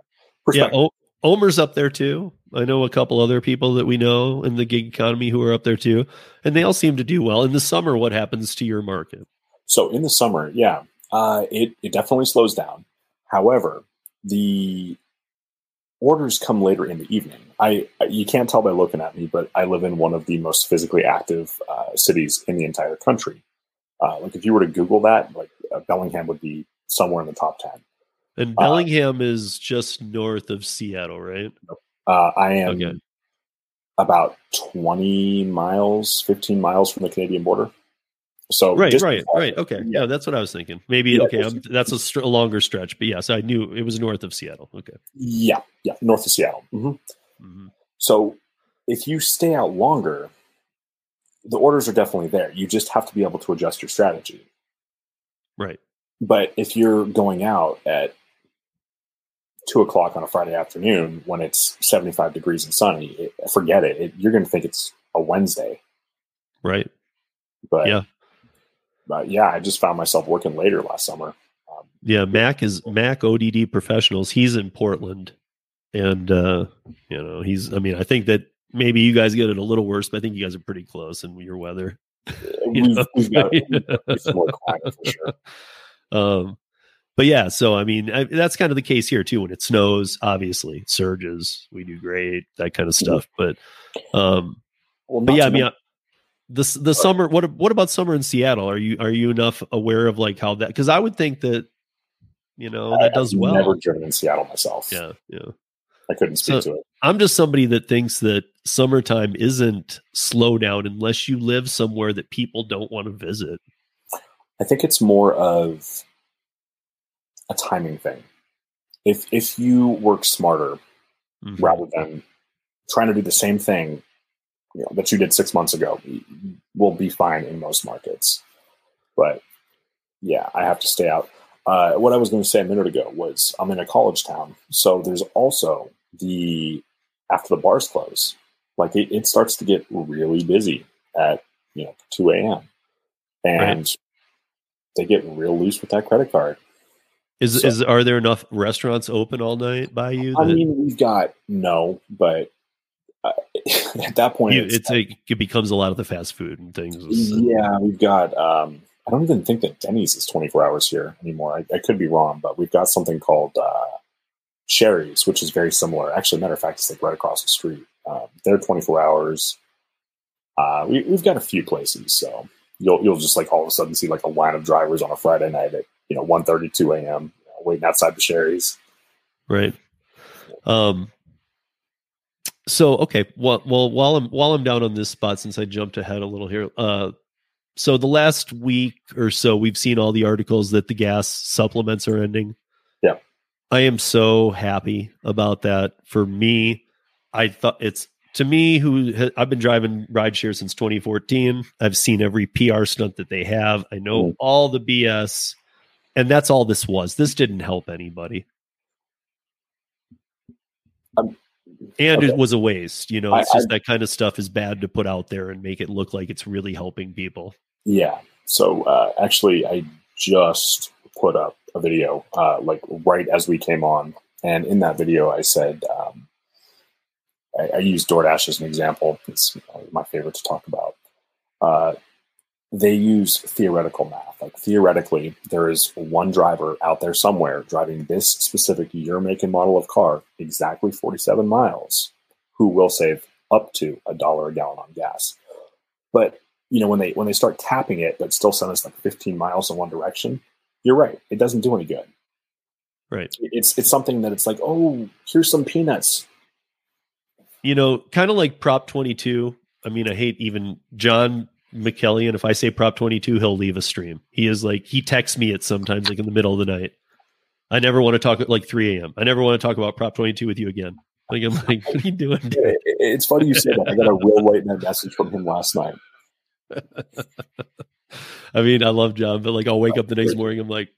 Yeah, o- Omer's up there too. I know a couple other people that we know in the gig economy who are up there too, and they all seem to do well. In the summer, what happens to your market? So in the summer, yeah, uh, it it definitely slows down. However, the orders come later in the evening. I you can't tell by looking at me, but I live in one of the most physically active uh, cities in the entire country. Uh, like if you were to Google that, like uh, Bellingham would be somewhere in the top ten. And Uh, Bellingham is just north of Seattle, right? Uh, I am Okay. about twenty miles, fifteen miles from the Canadian border. So Right, just- right, right. Okay, Yeah. that's what I was thinking. Maybe Yeah, okay, I'm, that's a, str- a longer stretch, but yes, yeah, so I knew it was north of Seattle. Okay. yeah, yeah, north of Seattle. hmm Mhm. So if you stay out longer, the orders are definitely there. You just have to be able to adjust your strategy. Right. But if you're going out at two o'clock on a Friday afternoon when it's 75 degrees and sunny, it, forget it. it you're going to think it's a Wednesday. Right. But Yeah. But yeah, I just found myself working later last summer. Um, Yeah, Mac is Mac ODD Professionals. He's in Portland, and uh, you know he's. I mean, I think that maybe you guys get it a little worse, but I think you guys are pretty close in your weather. You we've, we've got we've got a pretty similar climate for sure. Um, but yeah, so I mean, I, that's kind of the case here too. When it snows, obviously it surges. We do great, that kind of stuff. But, um, Well, but yeah, I mean, the the summer. What what about summer in Seattle? Are you are you enough aware of like how that? Because I would think that you know I- that does I've well. Never driven in Seattle myself. Yeah, yeah. I couldn't speak So- to it. I'm just somebody that thinks that summertime isn't slow down unless you live somewhere that people don't want to visit. I think it's more of a timing thing. If if you work smarter Mhm. rather than trying to do the same thing you know, that you did six months ago, will be fine in most markets. But yeah, I have to stay out. Uh, what I was going to say a minute ago was I'm in a college town, so there's also the after the bars close, like it, it starts to get really busy at you know 2 a.m. and they get real loose with that credit card. Is So- is are there enough restaurants open all night by you? I mean, we've got no, but at that point, you, it's, it's a, it becomes a lot of the fast food and things. yeah, we've got. Um, I don't even think that Denny's is 24 hours here anymore. I, I could be wrong, but we've got something called uh, Shari's, which is very similar. Actually, matter of fact, it's like right across the street. Um, they're 24 hours. Uh, we, we've got a few places, so you'll you'll just like all of a sudden see like a line of drivers on a Friday night at you know 1:30, 2 a.m. you know, waiting outside the Shari's. right. Um. So okay, well, well, while I'm while I'm down on this spot, since I jumped ahead a little here, uh, so the last week or so, we've seen all the articles that the gas supplements are ending. Yeah. I am so happy about that. For me, I thought it's to me who ha- I've been driving rideshare since 2014. I've seen every PR stunt that they have. I know Mm. all the BS, and that's all this was. This didn't help anybody. Um, and okay. it was a waste. You know, I- it's just that kind of stuff is bad to put out there and make it look like it's really helping people. Yeah. So uh, actually, I just put up a video uh, like right as we came on, and in that video, I said um, I, I used DoorDash as an example. It's my favorite to talk about. Uh, they use theoretical math. Like theoretically, there is one driver out there somewhere driving this specific year, make, and model of car exactly 47 miles, who will save up to a dollar a gallon on gas. But you know when they when they start tapping it, but still send us like 15 miles in one direction, you're right. It doesn't do any good. Right. It's it's something that it's like, oh, here's some peanuts. You know, kind of like Prop 22. I mean, I hate even John McKellian. If I say Prop 22, he'll leave a stream. He is like, he texts me at sometimes like in the middle of the night. I never want to talk at like 3 a.m. I never want to talk about Prop 22 with you again. Like, I'm like, what are you doing? dude? It- it- it's funny you say that. I got a real late night message from him last night. I mean, I love John, but like, I'll wake up the next morning. I'm like,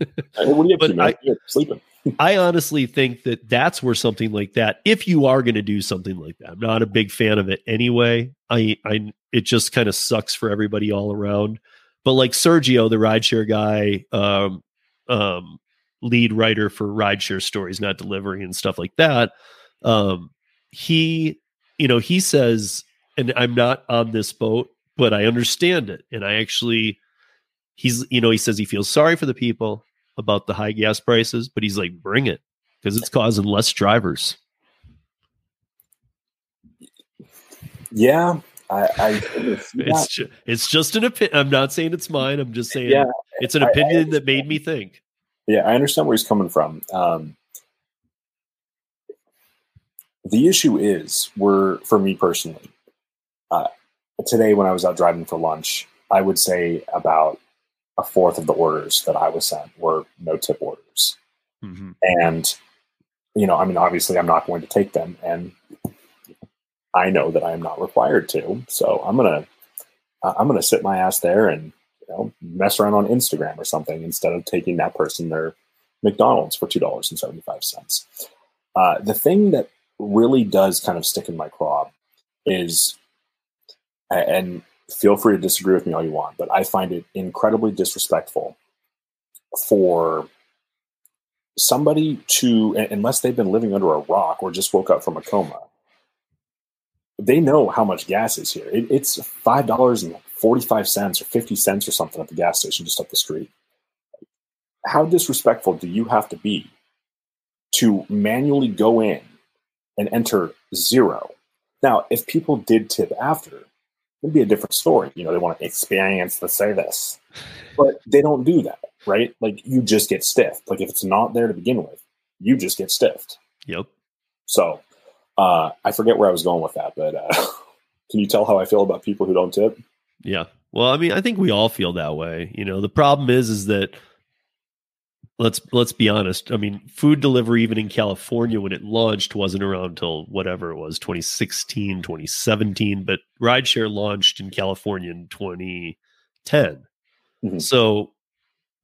Hey, what are you up But to, man? I- sleeping. I honestly think that that's where something like that, if you are going to do something like that, I'm not a big fan of it anyway. I, I, it just kind of sucks for everybody all around. But like Sergio, the rideshare guy, um, um, lead writer for rideshare stories, not delivery and stuff like that. Um, he, you know, he says, and I'm not on this boat, but I understand it. And I actually, he's, you know, he says he feels sorry for the people about the high gas prices, but he's like, bring it because it's causing less drivers. Yeah, I, I can. It's ju- it's just an opinion. I'm not saying it's mine. I'm just saying yeah, it's an I- I opinion that made me think. yeah. I understand where he's coming from. Um, the issue is, we're for me personally. Uh, today, when I was out driving for lunch, I would say about a fourth of the orders that I was sent were no tip orders. hmm and you know i mean obviously i'm not going to take them and i know that i am not required to. So i'm gonna uh, i'm gonna sit my ass there and you know mess around on instagram or something instead of taking that person their mcdonald's for $2.75 uh, the thing that really does kind of stick in my craw is and feel free to disagree with me all you want but i find it incredibly disrespectful for somebody to unless they've been living under a rock or just woke up from a coma they know how much gas is here. It, it's five dollars and 45 cents or 50 cents or something at the gas station just up the street. How disrespectful do you have to be to manually go in and enter zero? Now if people did tip after it'd be a different story you know they want to experience the service but they don't do that right like you just get stiffed like if it's not there to begin with you just get stiffed Yep. so uh i forget where i was going with that but uh can you tell how i feel about people who don't tip Yeah. Well, I mean, I think we all feel that way. You know, the problem is, is that let's let's be honest. I mean, food delivery, even in California when it launched, wasn't around until whatever it was, 2016, 2017. But rideshare launched in California in 2010. Mhm. So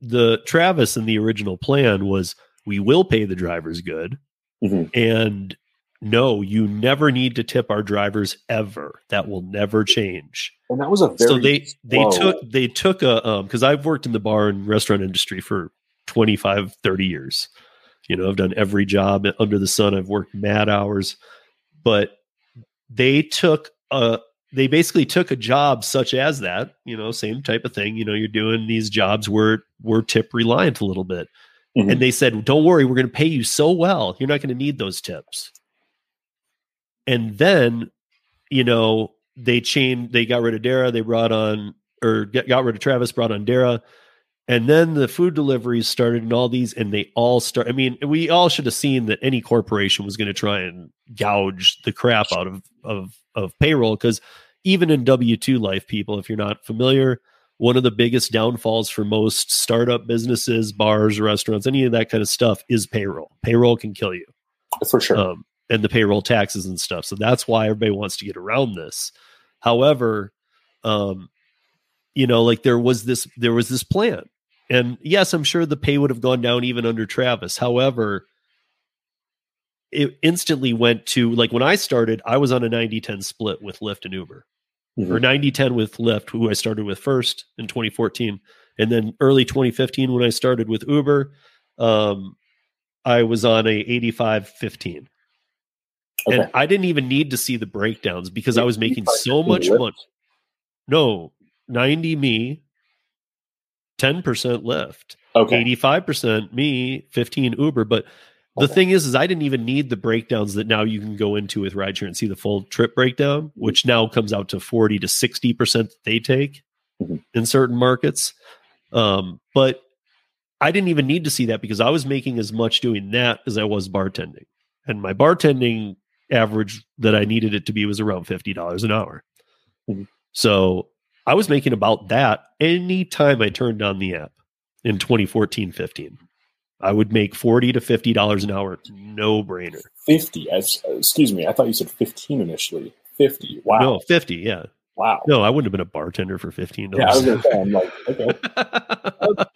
the Travis and the original plan was we will pay the drivers good. Mhm. And no, you never need to tip our drivers ever. That will never change and that was a very so they they slow- took they took a um because i've worked in the bar and restaurant industry for 25 30 years. You know i've done every job under the sun. I've worked mad hours. But they took a they basically took a job such as that you know same type of thing. You know you're doing these jobs where we're tip reliant a little bit. Mhm. and they said don't worry we're going to pay you so well you're not going to need those tips. And then you know they changed they got rid of dara they brought on or got rid of travis brought on dara and then the food deliveries started and all these and they all start i mean we all should have seen that any corporation was going to try and gouge the crap out of of of payroll because even in w2 life people if you're not familiar one of the biggest downfalls for most startup businesses, bars, restaurants, any of that kind of stuff is payroll. Payroll can kill you. For sure. Um, and the payroll taxes and stuff. So that's why everybody wants to get around this. However, um, you know, like there was this there was this plan. And yes, I'm sure the pay would have gone down even under Travis. However, it instantly went to like when I started, I was on a 90 10 split with Lyft and Uber, Mhm. or 90 10 with Lyft, who I started with first in 2014. And then early 2015, when I started with Uber, um, I was on a 85 15. Okay. And I didn't even need to see the breakdowns because I was making so much money. No, 90 me, 10% Lyft Okay. 85% me 15 uber but the Okay. thing is is i didn't even need the breakdowns that now you can go into with rideshare and see the full trip breakdown which now comes out to 40 to 60% that they take Mhm. in certain markets um, but i didn't even need to see that because i was making as much doing that as i was bartending and my bartending average that i needed it to be was around $50 an hour Mhm. so i was making about that anytime i turned on the app in 2014 15 i would make 40 to 50 dollars an hour no brainer 50. As, excuse me. I thought you said 15 initially. 50. Wow. no 50 yeah Wow. no i wouldn't have been a bartender for 15 Yeah, I was to say, I'm like, okay.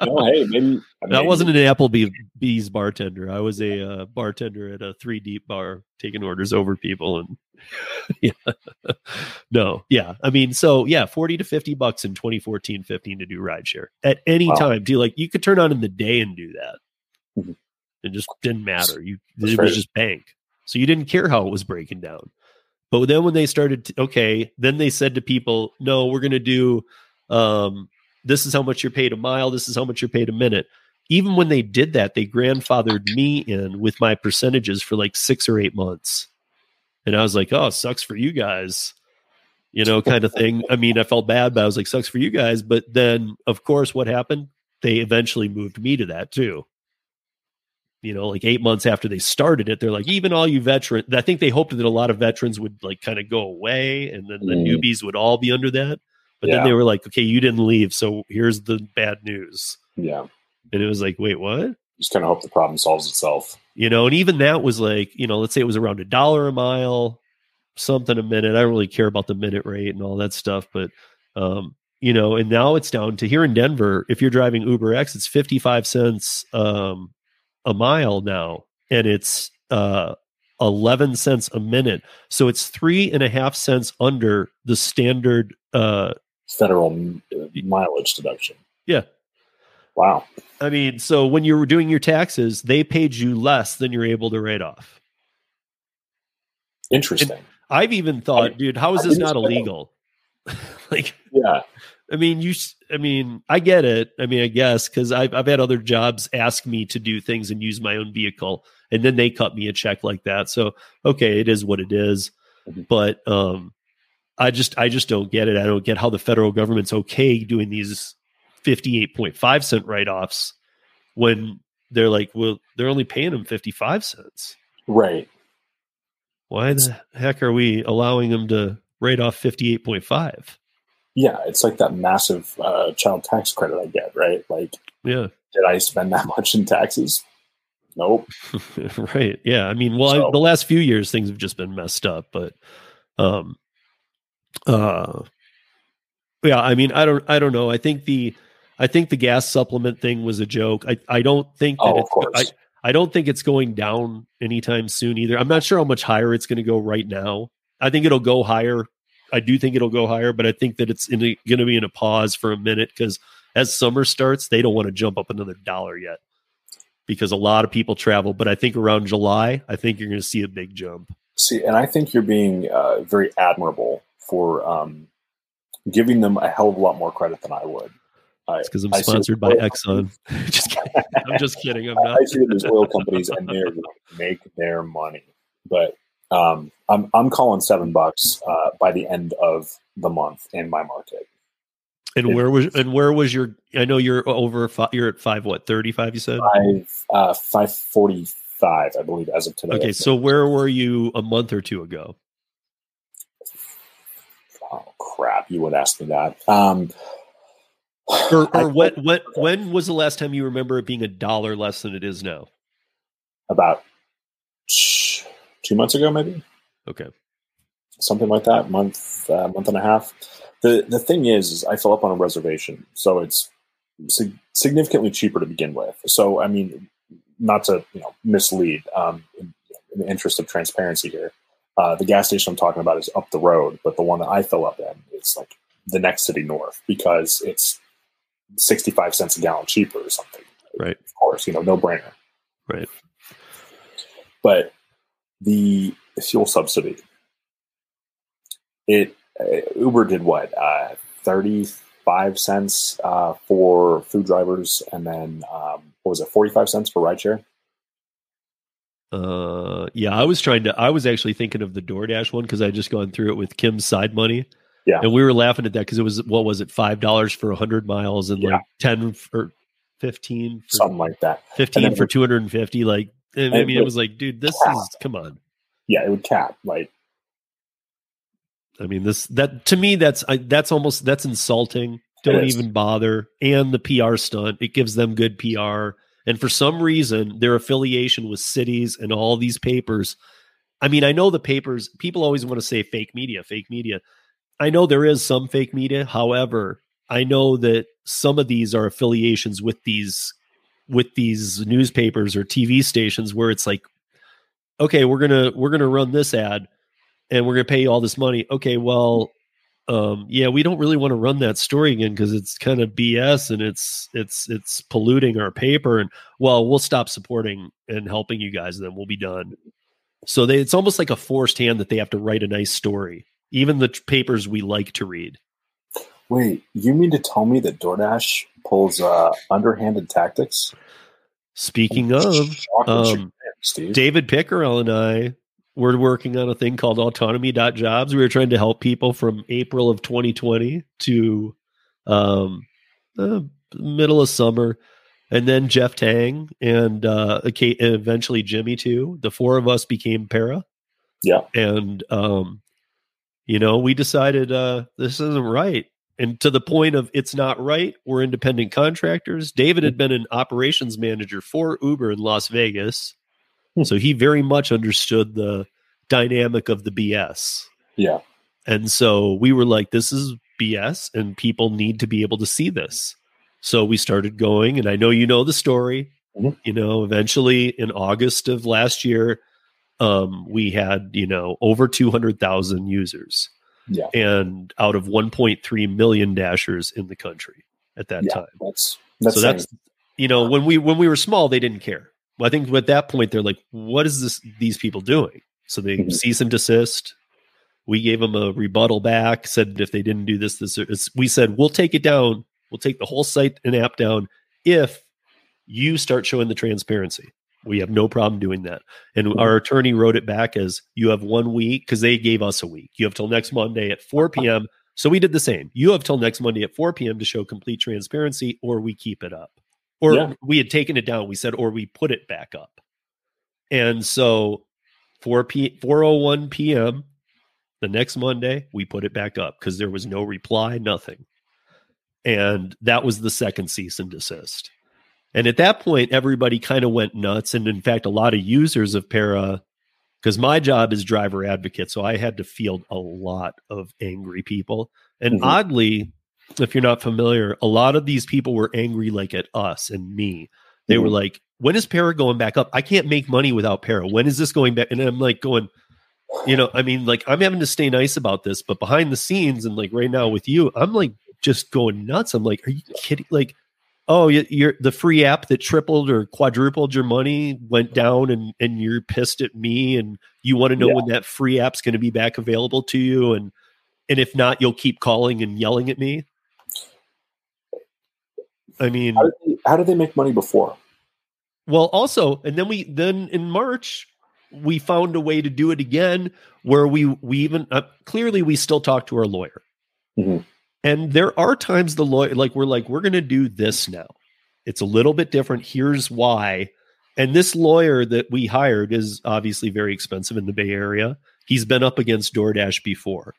No, hey, maybe. I that wasn't an applebee's bartender i was a uh, bartender at a three deep bar taking orders over people and yeah no yeah i mean so yeah 40 to 50 bucks in 2014 15 to do rideshare at any Wow. time do like you could turn on in the day and do that Mhm. it just didn't matter you That's it right. was just bank so you didn't care how it was breaking down but then when they started to, okay then they said to people no we're going to do um this is how much you're paid a mile this is how much you're paid a minute. Even when they did that they grandfathered me in with my percentages for like six or eight months. And i was like oh sucks for you guys you know kind of thing. I mean i felt bad but i was like sucks for you guys. But then of course what happened? They eventually moved me to that too you know like eight months after they started it they're like even all you veterans i think they hoped that a lot of veterans would like kind of go away and then the Mm. newbies would all be under that but then they were like okay you didn't leave so here's the bad news Yeah. and it was like wait what Just kind of hope the problem solves itself. you know and even that was like you know let's say it was around a dollar a mile something a minute i don't really care about the minute rate and all that stuff but um you know and now it's down to here in denver if you're driving uber x it's 55 cents um a mile now and it's uh 11 cents a minute so it's three and a half cents under the standard uh Federal uh, mileage deduction. yeah Wow. i mean so when you were doing your taxes they paid you less than you're able to write off Interesting. I've even thought, I- dude, how is I this not illegal? like, yeah. I mean, you, I mean, I get it. I mean, I guess because I've, I've had other jobs ask me to do things and use my own vehicle, and then they cut me a check like that. So, okay, it is what it is. Mhm. But, um, I just, I just don't get it. I don't get how the federal government's okay doing these 58.5 cent write offs when they're like, well, they're only paying them 55 cents. Right. Why the heck are we allowing them to write off 58.5? Yeah. It's like that massive uh, child tax credit I get, right? Like, Yeah. did I spend that much in taxes? Nope. right. Yeah. I mean, well, I, the last few years things have just been messed up, but um uh yeah, I mean, I don't I don't know. I think the I think the gas supplement thing was a joke. I I don't think that Oh, of course. I I don't think it's going down anytime soon either. I'm not sure how much higher it's going to go right now. I think it'll go higher. I do think it'll go higher, but I think that it's going to be in a pause for a minute because as summer starts, they don't want to jump up another dollar yet because a lot of people travel. But I think around July, I think you're going to see a big jump. See, and I think you're being uh, very admirable for um, giving them a hell of a lot more credit than I would. I, It's because I'm I sponsored by Exxon. just kidding. I'm just kidding. I'm not. I see these oil companies and they're going make their money. But um, I'm I'm calling seven bucks uh, by the end of the month in my market. And where was and where was your? I know you're over. fi- You're at five. What thirty five? You said. Five uh, five forty five, I believe, as of today. Okay, so where were you a month or two ago? oh crap, you would ask me that. Um, Or, I or what? felt What? When was the last time you remember it being a dollar less than it is now? about two months ago, maybe Okay. something like that, month, uh, month and a half. The the thing is, is I fill up on a reservation, so it's sig- significantly cheaper to begin with. So, I mean, not to you know mislead, um, in, in the interest of transparency here, uh, the gas station I'm talking about is up the road, but the one that I fill up in is like the next city north because it's 65 cents a gallon cheaper or something. Right. Of course, you know, no brainer. Right. But the fuel subsidy, it uh, Uber did what uh, 35 cents uh, for food drivers, and then um, what was it 45 cents for rideshare? Uh, yeah, I was trying to. I was actually thinking of the DoorDash one because I just gone through it with Kim's side money. Yeah. and we were laughing at that because it was what was it five dollars for hundred miles and Yeah. like ten or fifteen for Something like that. fifteen for two hundred and fifty. Like, I mean, it the was like, dude, this cap. is come on. Yeah, it would cap like I mean, this that to me that's I, that's almost that's insulting. Don't even bother. And the PR stunt it gives them good PR. And for some reason, their affiliation with cities and all these papers. I mean, I know the papers. People always want to say fake media, fake media. I know there is some fake media. However, I know that some of these are affiliations with these with these newspapers or TV stations where it's like, okay, we're gonna we're gonna run this ad and we're to pay you all this money. Okay, well, um, yeah, we don't really want to run that story again because it's kind of BS and it's it's it's polluting our paper. And well, we'll stop supporting and helping you guys, then we'll be done. So they, it's almost like a forced hand that they have to write a nice story, even the t- papers we like to read. Wait, you mean to tell me that DoorDash pulls uh, underhanded tactics? Speaking of, um, David Pickerel and I were working on a thing called autonomy.jobs. We were trying to help people from April of 2020 to um, uh, middle of summer. And then Jeff Tang and uh, eventually Jimmy too. The four of us became para. Yeah. And, um, you know, we decided uh, this isn't right. And to the point of it's not right, we're independent contractors. David had been an operations manager for Uber in Las Vegas. So he very much understood the dynamic of the BS. yeah, And so we were like, this is BS, and people need to be able to see this. So we started going, and I know you know the story. Mhm. You know, eventually in August of last year, um, we had, you know, over 200,000 users yeah, and out of 1.3 million dashers in the country at that yeah. time. That's that's so that's you know when we when we were small they didn't care. Well, i think at that point they're like what is this these people doing? So they Mhm. cease and desist. We gave them a rebuttal back said if they didn't do this this we said we'll take it down. We'll take the whole site and app down if you start showing the transparency we have no problem doing that. And our attorney wrote it back as you have one week because they gave us a week. You have till next monday at 4 p.m so we did the same. You have till next monday at 4 p.m to show complete transparency or we keep it up. Or Yeah. we had taken it down. We said or we put it back up. And so 4 p 401 p.m the next monday we put it back up because there was no reply nothing. And that was the second cease and desist and at that point everybody kind of went nuts. And in fact a lot of users of para because my job is driver advocate so i had to field a lot of angry people. And Mhm. oddly if you're not familiar a lot of these people were angry like at us and me. They were Mhm. like when is para going back up? I can't make money without para. When is this going back? And i'm like going you know i mean like i'm having to stay nice about this but behind the scenes and like right now with you i'm like just going nuts. I'm like are you kidding? Like oh you- you're the free app that tripled or quadrupled your money went down and and you're pissed at me and you want to know Yeah. when that free app's going to be back available to you and and if not you'll keep calling and yelling at me i mean how did, they, how did they make money before? well, also, and then we then in March we found a way to do it again, where we we even uh, clearly we still talk to our lawyer, Mhm. And there are times the lawyer like we're like we're going to do this now. It's a little bit different. Here's why. And this lawyer that we hired is obviously very expensive in the Bay Area. He's been up against DoorDash before.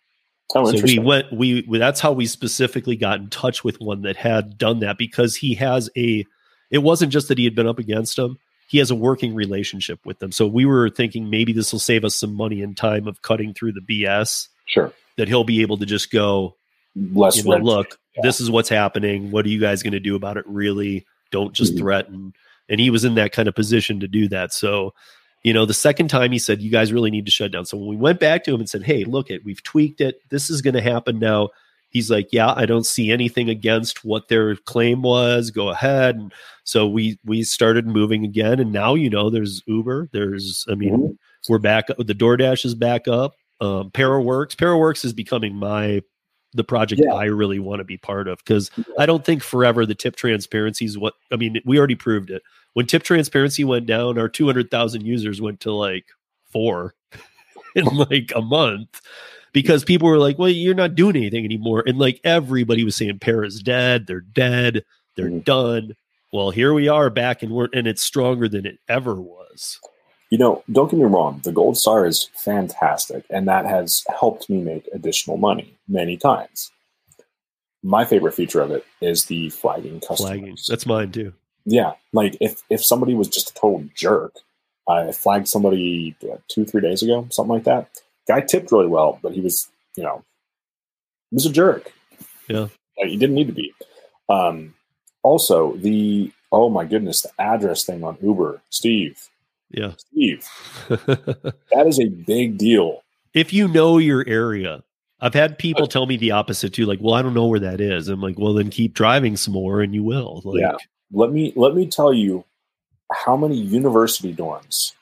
Oh, so we went we we- that's how we specifically got in touch with one that had done that because he has a it wasn't just that he had been up against them he has a working relationship with them so we were thinking maybe this will save us some money and time of cutting through the bs sure. that he'll be able to just go Less you know look yeah. this is what's happening. What are you guys going to do about it? Really don't just Mhm. threaten. And he was in that kind of position to do that. So you know the second time he said you guys really need to shut down. So when we went back to him and said hey look it we've tweaked it. This is going to happen now. He's like yeah i don't see anything against what their claim was. Go ahead. And so we we started moving again. And now you know there's uber there's i mean Mhm. we're back the doordash is back up. Um paraworks paraworks is becoming my the project Yeah. i really want to be part of because i don't think forever the tip transparency is what i mean we already proved it. When tip transparency went down our 200000 users went to like four in like a month because people were like well you're not doing anything anymore and like everybody was saying para's dead they're dead they're Mhm. done. Well here we are back and we're and it's stronger than it ever was You know, don't get me wrong, the Gold Star is fantastic, and that has helped me make additional money many times. My favorite feature of it is the flagging customers. flagging that's mine too Yeah, like if if somebody was just a total jerk, I flagged somebody two three days ago, something like that. Guy tipped really well, but he was you know he was a jerk. Yeah. Like, he didn't need to be. Um, also, the oh my goodness, the address thing on Uber, Steve, yeah Steve, that is a big deal. if you know your area i've had people tell me the opposite too like well i don't know where that is i'm like well then keep driving some more and you will like Yeah. Let me let me tell you how many university dorms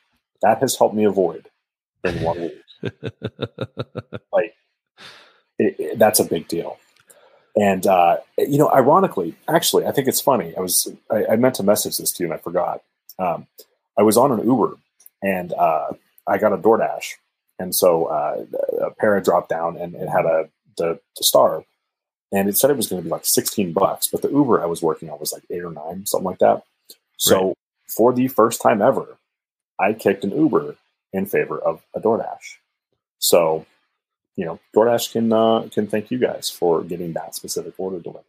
that has helped me avoid in one week. like it, it- that's a big deal and uh, you know ironically actually i think it's funny i was i, I meant to message this to you and i forgot um, i was on an uber and uh, i got a doordash and so uh, a para dropped down and it had a the, the star and it said it was going to be like 16 bucks but the uber i was working on was like eight or nine something like that so Right. for the first time ever i kicked an uber in favor of a doordash so you know, DoorDash can uh, can thank you guys for getting that specific order delivered.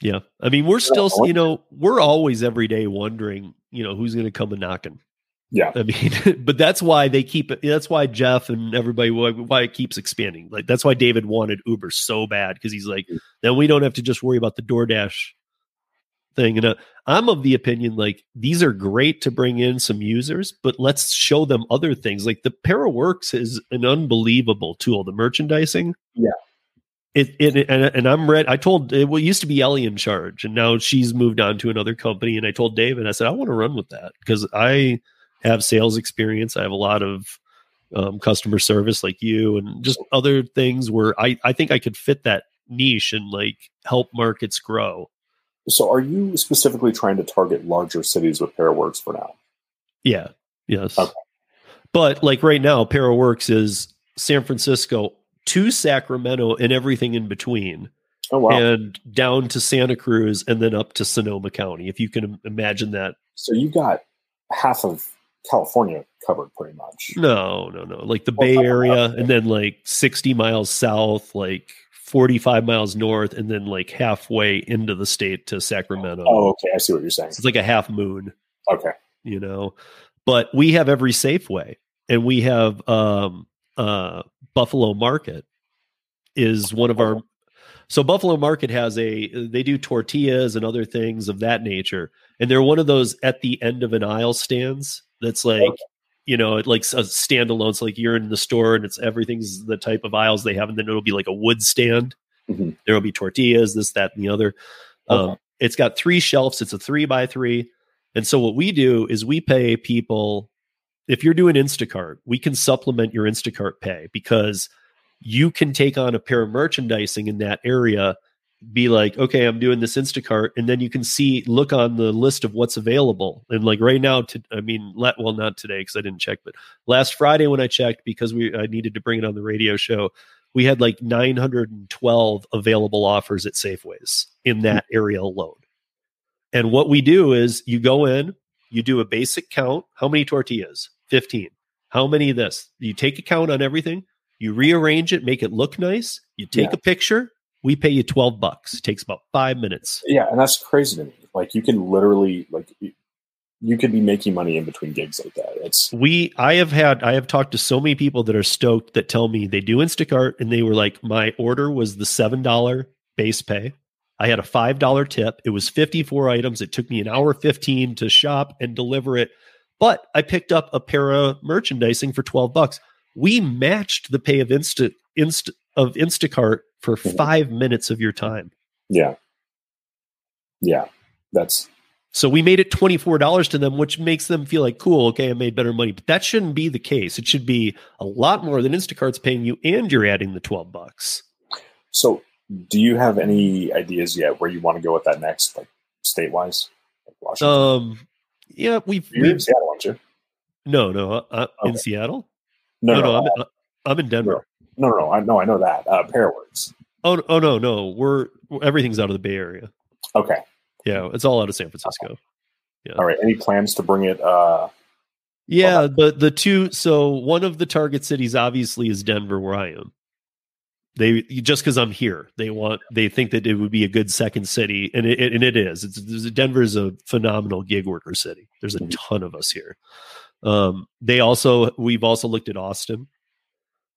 Yeah i mean we're still you know we're always every day wondering you know who's going to come and knocking Yeah, I mean, but that's why they keep it. That's why Jeff and everybody why, why it keeps expanding. Like that's why David wanted Uber so bad because he's like, then we don't have to just worry about the DoorDash thing. And uh, I'm of the opinion like these are great to bring in some users, but let's show them other things. Like the ParaWorks is an unbelievable tool. The merchandising, Yeah. It, it and, and I'm ready. I told it well, used to be Ellie in charge, and now she's moved on to another company. And I told David, I said I want to run with that because I have sales experience. I have a lot of um, customer service like you and just other things where I, I think I could fit that niche and like help markets grow. So, are you specifically trying to target larger cities with ParaWorks for now? Yeah. Yes. Okay. But like right now, ParaWorks is San Francisco to Sacramento and everything in between, Oh wow! and down to Santa Cruz and then up to Sonoma County. If you can imagine that. so you got half of California covered pretty much. No, no, no. Like the Well, Bay Area and then like 60 miles south, like 45 miles north, and then like halfway into the state to Sacramento. Oh, okay. I see what you're saying. So it's like a half moon. Okay. you know but we have every safeway and we have um uh buffalo market is one of our so buffalo market has a they do tortillas and other things of that nature and they're one of those at the end of an aisle stands that's like you know it like a standalone so like you're in the store and it's everything's the type of aisles they have and then it'll be like a wood stand. Mhm. there'll be tortillas this that and the other. Um, it's got three shelves it's a three by three and so what we do is we pay people if you're doing Instacart, we can supplement your Instacart pay because you can take on a pair of merchandising in that area, be like, okay, I'm doing this Instacart, and then you can see, look on the list of what's available. And like right now, to, I mean, let, well, not today because I didn't check, but last Friday when I checked because we I needed to bring it on the radio show, we had like 912 available offers at Safeways in that hmm. area alone. And what we do is you go in, you do a basic count. How many tortillas? 15. How many of this? You take account on everything. You rearrange it, make it look nice. You take Yeah. a picture. We pay you twelve bucks. It takes about five minutes. Yeah, and that's crazy to me. Like you can literally like you- you could be making money in between gigs like that. It's we i have had i have talked to so many people that are stoked that tell me they do instacart and they were like my order was the seven dollar base pay i had a five dollar tip it was 54 items it took me an hour 15 to shop and deliver it but i picked up a pair of merchandising for 12 bucks we matched the pay of insta insta of instacart for Mhm. five minutes of your time yeah, yeah. That's So we made it $24 to them, which makes them feel like, cool, okay, I made better money. But that shouldn't be the case. It should be a lot more than Instacart's paying you and you're adding the 12 bucks. so. Do you have any ideas yet where you want to go with that next, like state wise, like Washington? Um, yeah, we've, You're in we've Seattle, aren't you? no, no, uh, in Seattle. No, No, no, no, I'm, I'm in Denver. no, no, no. I know, I know that. Uh, Paraworks. Oh, oh no, no, we're everything's out of the Bay Area. Okay, Yeah, it's all out of San Francisco. Yeah. all right. Any plans to bring it? Uh, Yeah, but the two so one of the target cities obviously is Denver, where I am. They just because I'm here, they want they think that it would be a good second city, and it, and it is. It's, is a phenomenal gig worker city. There's a ton of us here. Um, they also we've also looked at Austin,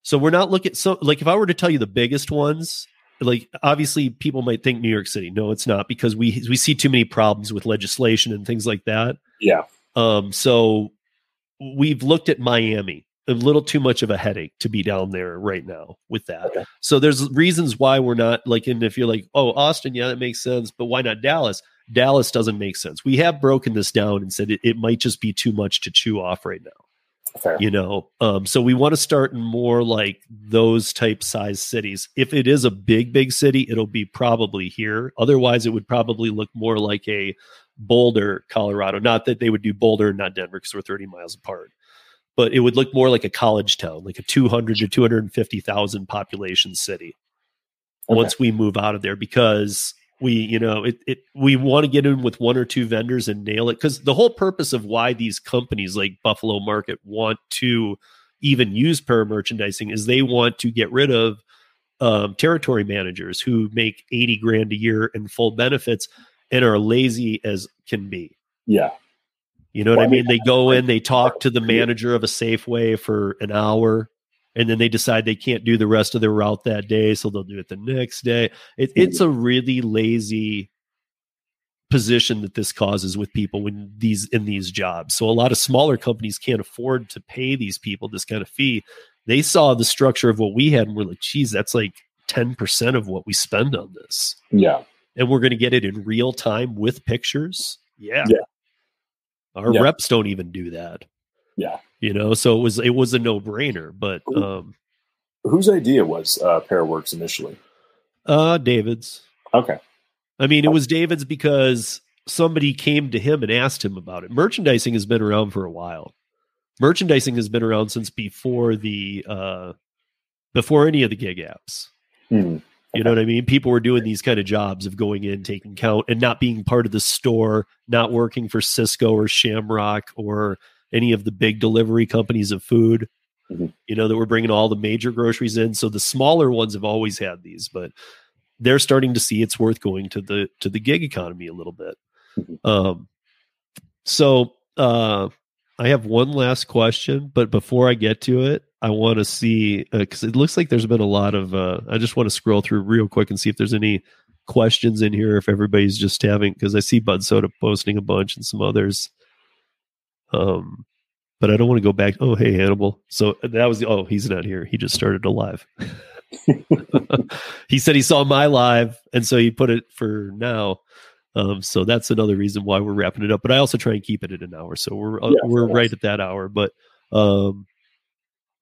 so we're not looking so like if I were to tell you the biggest ones, like obviously people might think New York City. No, it's not because we we see too many problems with legislation and things like that. yeah, Um, so we've looked at Miami. A little too much of a headache to be down there right now with that. Okay. So there's reasons why we're not like, and if you're like, oh, Austin, yeah, that makes sense, but why not Dallas? Dallas doesn't make sense. We have broken this down and said it, it might just be too much to chew off right now fair. you know um so we want to start in more like those type size cities if it is a big big city it'll be probably here otherwise it would probably look more like a boulder colorado not that they would do boulder and not denver because we're 30 miles apart but it would look more like a college town like a 200 to 250000 population city Okay. once we move out of there because we you know it, it we want to get in with one or two vendors and nail it because the whole purpose of why these companies like buffalo market want to even use para merchandising is they want to get rid of um, territory managers who make 80 grand a year in full benefits and are lazy as can be Yeah, you know what Well, I mean, They go in, they talk to the manager of a Safeway for an hour, and then they decide they can't do the rest of their route that day, so they'll do it the next day. It, it's a really lazy position that this causes with people when these in these jobs. So a lot of smaller companies can't afford to pay these people this kind of fee. They saw the structure of what we had and we're like, geez, that's like 10% of what we spend on this yeah, and we're going to get it in real time with pictures. Yeah. Yeah. Our Yeah. reps don't even do that, yeah. you know. So it was it was a no brainer. But Ooh. um, Whose idea was uh, Paraworks initially? uh, David's. Okay, I mean, it was David's because somebody came to him and asked him about it. Merchandising has been around for a while. Merchandising has been around since before the uh, before any of the gig apps. Hmm. You know what I mean? People were doing these kind of jobs of going in, taking count, and not being part of the store, not working for Sysco or Shamrock or any of the big delivery companies of food. Mhm. You know that we're bringing all the major groceries in. So the smaller ones have always had these, but they're starting to see it's worth going to the to the gig economy a little bit. Mhm. Um, so uh, I have one last question, but before I get to it, I want to see because it looks like there's been a lot of. Uh, I just want to scroll through real quick and see if there's any questions in here. If everybody's just having, because I see Bud Soda posting a bunch and some others. Um, but I don't want to go back. Oh, hey Hannibal. So that was the. Oh, he's not here. He just started a live. he said he saw my live, and so he put it for now. Um, so that's another reason why we're wrapping it up. But I also try and keep it at an hour, so we're uh, we're right at that hour. But um,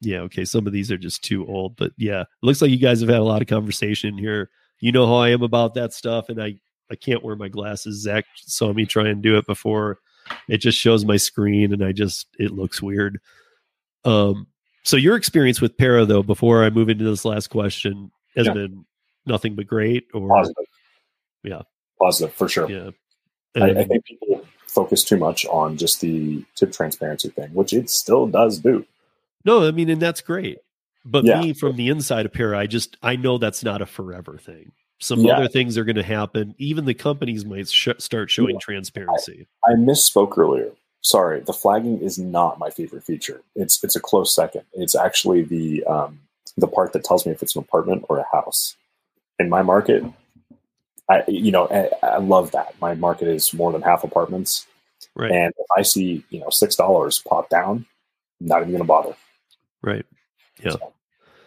yeah, okay. Some of these are just too old, but yeah, it looks like you guys have had a lot of conversation here. You know how I am about that stuff, and I I can't wear my glasses. Zach saw me try and do it before. It just shows my screen, and I just it looks weird. Um, so your experience with Para, though, before I move into this last question, has Yeah. been nothing but great, or positive. Yeah. positive for sure. yeah. I, I think people focus too much on just the tip transparency thing, which it still does do. No, I mean, and that's great. but Yeah. me from the inside of Para, I just I know that's not a forever thing. Some Yeah. other things are going to happen. Even the companies might sh- start showing Yeah. transparency. I misspoke earlier. Sorry, the flagging is not my favorite feature. It's it's a close second. It's actually the um, the part that tells me if it's an apartment or a house. In my market, I you know I, I love that. My market is more than half apartments, Right. and if I see you know six dollars pop down, I'm not even going to bother. Right.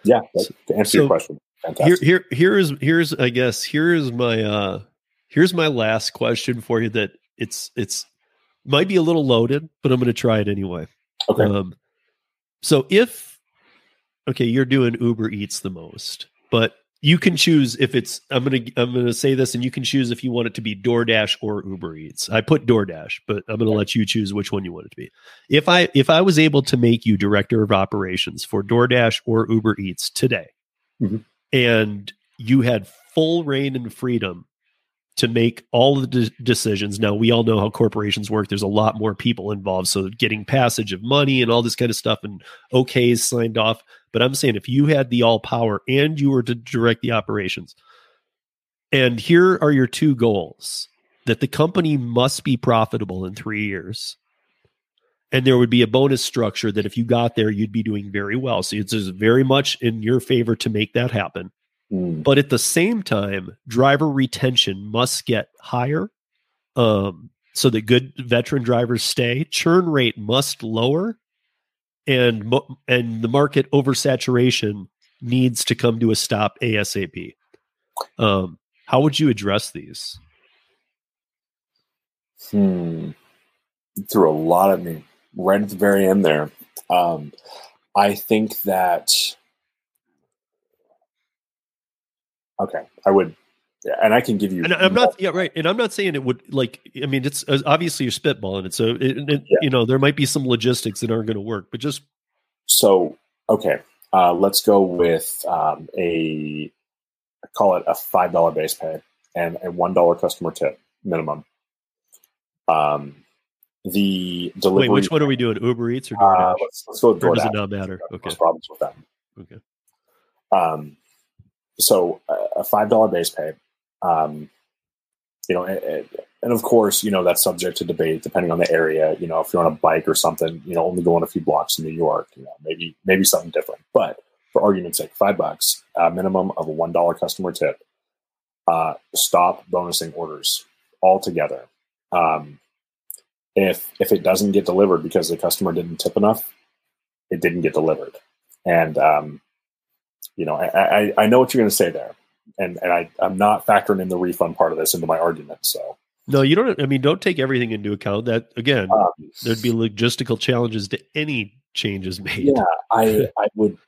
Yeah, that, to answer So, your question, Here here here's here's I guess here's my uh here's my last question for you that it's it's might be a little loaded, but I'm going to try it anyway. okay, Um, so if okay, you're doing Uber Eats the most, but you can choose if it's I'm gonna I'm gonna say this, and you can choose if you want it to be DoorDash or Uber Eats. I put DoorDash, but I'm gonna let you choose which one you want it to be. If I if I was able to make you director of operations for DoorDash or Uber Eats today, Mhm. and you had full reign and freedom to make all the de- decisions. Now we all know how corporations work. There's a lot more people involved, so getting passage of money and all this kind of stuff and okays signed off. But I'm saying if you had the all power and you were to direct the operations, and here are your two goals: that the company must be profitable in three years. And there would be a bonus structure that if you got there, you'd be doing very well. So it's very much in your favor to make that happen. Mm, But at the same time, driver retention must get higher um, so that good veteran drivers stay. Churn rate must lower, and mo- and the market oversaturation needs to come to a stop ASAP. Um, how would you address these? hmm. You threw a lot at me right at the very end there. Um, I think that okay, I would, yeah, and I can give you. And I'm not, yeah, right. And I'm not saying it would like. I mean, it's uh, obviously you're spitballing it, so it, it, Yeah. you know there might be some logistics that aren't going to work, but just So okay, uh, let's go with um, a I call it a five dollar base pay and a one dollar customer tip minimum. Um, the delivery. wait. Which one are we doing? Uber Eats or Uh, DoorDash? let's, let's go with or does it not matter? Okay. problems with them. Okay. Um, so uh, a five dollar base pay, um, you know, it- and of course, you know that's subject to debate depending on the area. You know, if you're on a bike or something, you know, only going a few blocks in New York, you know, maybe maybe something different. But for argument's sake, five bucks, a minimum of a one dollar customer tip. Uh, stop bonusing orders altogether. Um, if if it doesn't get delivered because the customer didn't tip enough, it didn't get delivered, and um, you know, I, I, I know what you're going to say there, and and I I'm not factoring in the refund part of this into my argument. So No, you don't. I mean, don't take everything into account. That again, um, there'd be logistical challenges to any changes made. yeah, I I would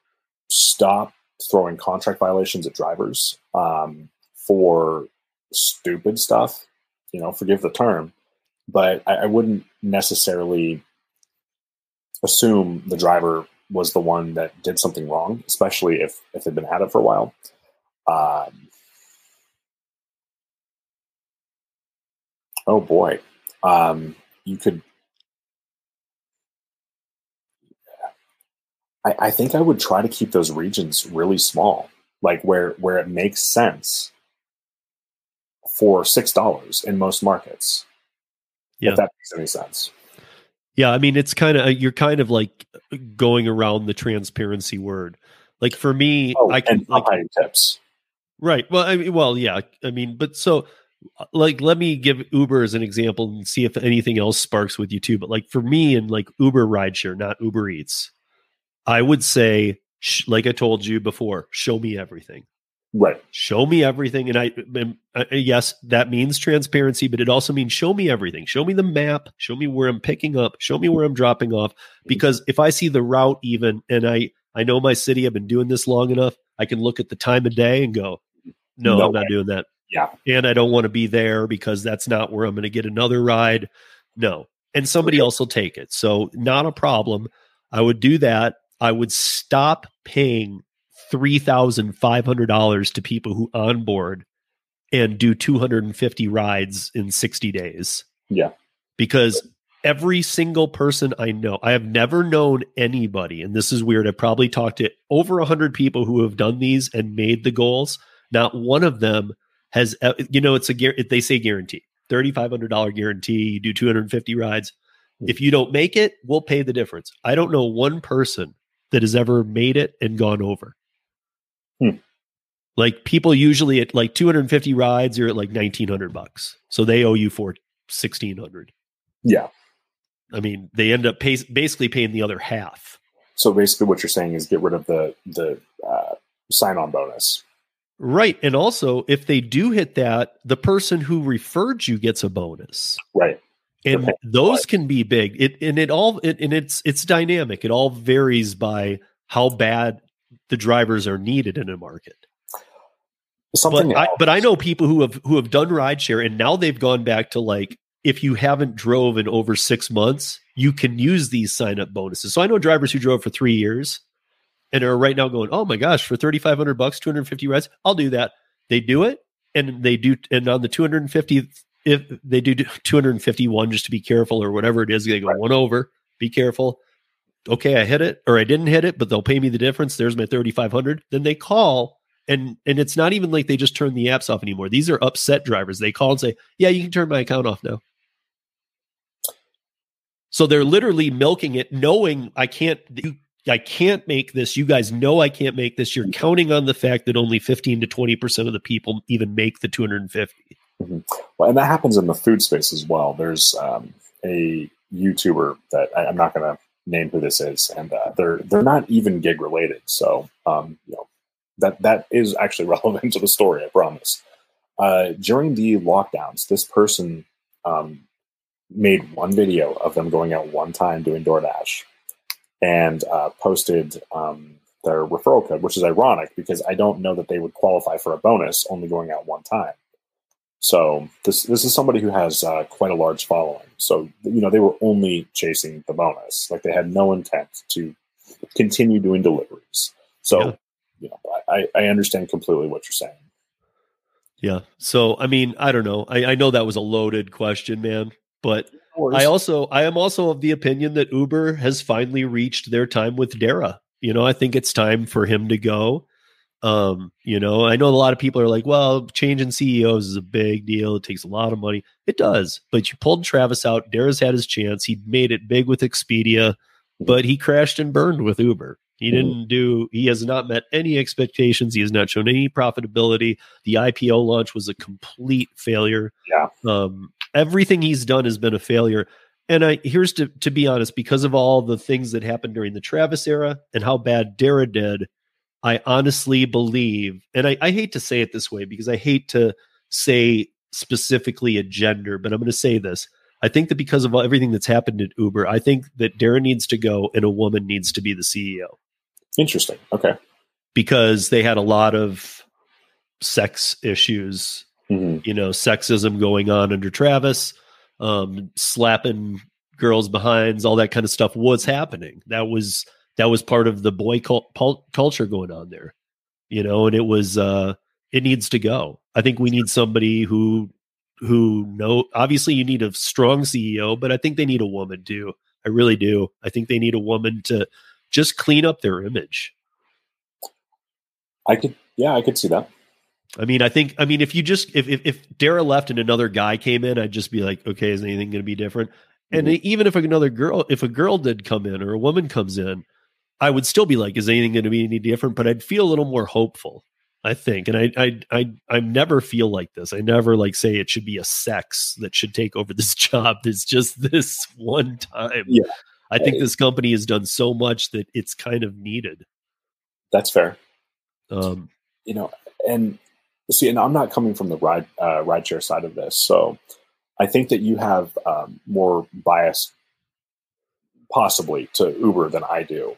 stop throwing contract violations at drivers um, for stupid stuff. You know, forgive the term, but I, I wouldn't necessarily assume the driver was the one that did something wrong, especially if if they've been at it for a while. Um, oh boy, um, you could. I, I think I would try to keep those regions really small, like where where it makes sense for six dollars in most markets. Yeah. If that makes any sense. Yeah, I mean, it's kind of uh, you're kind of like going around the transparency word. Like for me, Oh, I can like tips. right. Well, I mean, well, yeah. I mean, but so uh, like let me give Uber as an example and see if anything else sparks with you too. But like for me and like Uber rideshare, not Uber Eats, I would say, sh- like I told you before, show me everything. Right. show me everything. And i and, uh, yes that means transparency but it also means show me everything. Show me the map. Show me where i'm picking up. Show me where i'm dropping off. Because if i see the route even and i i know my city i've been doing this long enough i can look at the time of day and go no, No i'm not doing that. Yeah. and i don't want to be there because that's not where i'm going to get another ride. No. And somebody else will take it. So not a problem. I would do that. I would stop paying $3,500 to people who onboard and do 250 rides in 60 days. Yeah. Because every single person I know, I have never known anybody, and this is weird. I've probably talked to over a hundred people who have done these and made the goals. Not one of them has, you know, it's a they say guarantee, thirty five hundred dollar guarantee. You do two hundred and fifty rides. Hmm. If you don't make it, we'll pay the difference. I don't know one person that has ever made it and gone over. Hmm. Like people usually at like 250 rides, you're at like 1900 bucks. So they owe you for 1600. Yeah. I mean, they end up pay, basically paying the other half. So basically, what you're saying is get rid of the the uh, sign on bonus. Right. And also, if they do hit that, the person who referred you gets a bonus. Right. And Okay. those can be big. It and it all it, and it's it's dynamic. It all varies by how bad the drivers are needed in a market. Something but I, but I know people who have who have done rideshare and now they've gone back to like if you haven't drove in over six months, you can use these sign up bonuses. So I know drivers who drove for three years and are right now going, oh my gosh, for thirty five hundred bucks, two hundred fifty rides, I'll do that. They do it, and they do, and on the two hundred and fifty, if they do two hundred and fifty one, just to be careful or whatever it is, they go Right. one over. Be careful. Okay, I hit it or I didn't hit it, but they'll pay me the difference. There's my thirty five hundred. Then they call and and it's not even like they just turn the apps off anymore. These are upset drivers. They call and say, "Yeah, you can turn my account off now." So they're literally milking it, knowing I can't. You, I can't make this. You guys know I can't make this. You're counting on the fact that only 15 to 20 percent of the people even make the 250. Well, and that happens in the food space as well. There's um, a YouTuber that I, I'm not going to name who this is, and uh, they're they're not even gig related. So um, you know that that is actually relevant to the story. I promise. Uh, during the lockdowns, this person um, made one video of them going out one time doing DoorDash, and uh, posted um, their referral code, which is ironic because I don't know that they would qualify for a bonus only going out one time. So this this is somebody who has uh, quite a large following. So you know they were only chasing the bonus, like they had no intent to continue doing deliveries. So Yeah. you know I, I understand completely what you're saying. Yeah. So I mean, I don't know. I, I know that was a loaded question, man, but I also I am also of the opinion that Uber has finally reached their time with Dara. You know, I think it's time for him to go. Um, you know, I know a lot of people are like, well, changing CEOs is a big deal. It takes a lot of money. It does, but you pulled Travis out. Dara's had his chance. He made it big with Expedia, but he crashed and burned with Uber. He Mhm. didn't do, he has not met any expectations. He has not shown any profitability. The IPO launch was a complete failure. Yeah. Um, everything he's done has been a failure. And I here's to to be honest, because of all the things that happened during the Travis era and how bad Dara did, I honestly believe, and I, I hate to say it this way because I hate to say specifically a gender, but I'm going to say this. I think that because of everything that's happened at Uber, I think that Dara needs to go and a woman needs to be the CEO Interesting. Okay. because they had a lot of sex issues hmm you know, sexism going on under Travis, um, slapping girls behinds, all that kind of stuff was happening. That was that was part of the boy cult, pul- culture going on there, you know, and it was uh, it needs to go. I think we need somebody who who know. Obviously, you need a strong CEO, but I think they need a woman too. I really do. I think they need a woman to just clean up their image. I could. Yeah, I could see that. I mean, I think, I mean, if you just, if, if, if Dara left and another guy came in, I'd just be like, okay, is anything going to be different? And Mhm. even if another girl, if a girl did come in or a woman comes in, I would still be like, is anything going to be any different? But I'd feel a little more hopeful, I think. And I, I, I, I never feel like this. I never like say it should be a sex that should take over this job. It's just this one time. Yeah. I think this company has done so much that it's kind of needed. That's fair. Um, you know, and see, and I'm not coming from the ride uh, rideshare side of this, so I think that you have um, more bias, possibly to Uber than I do,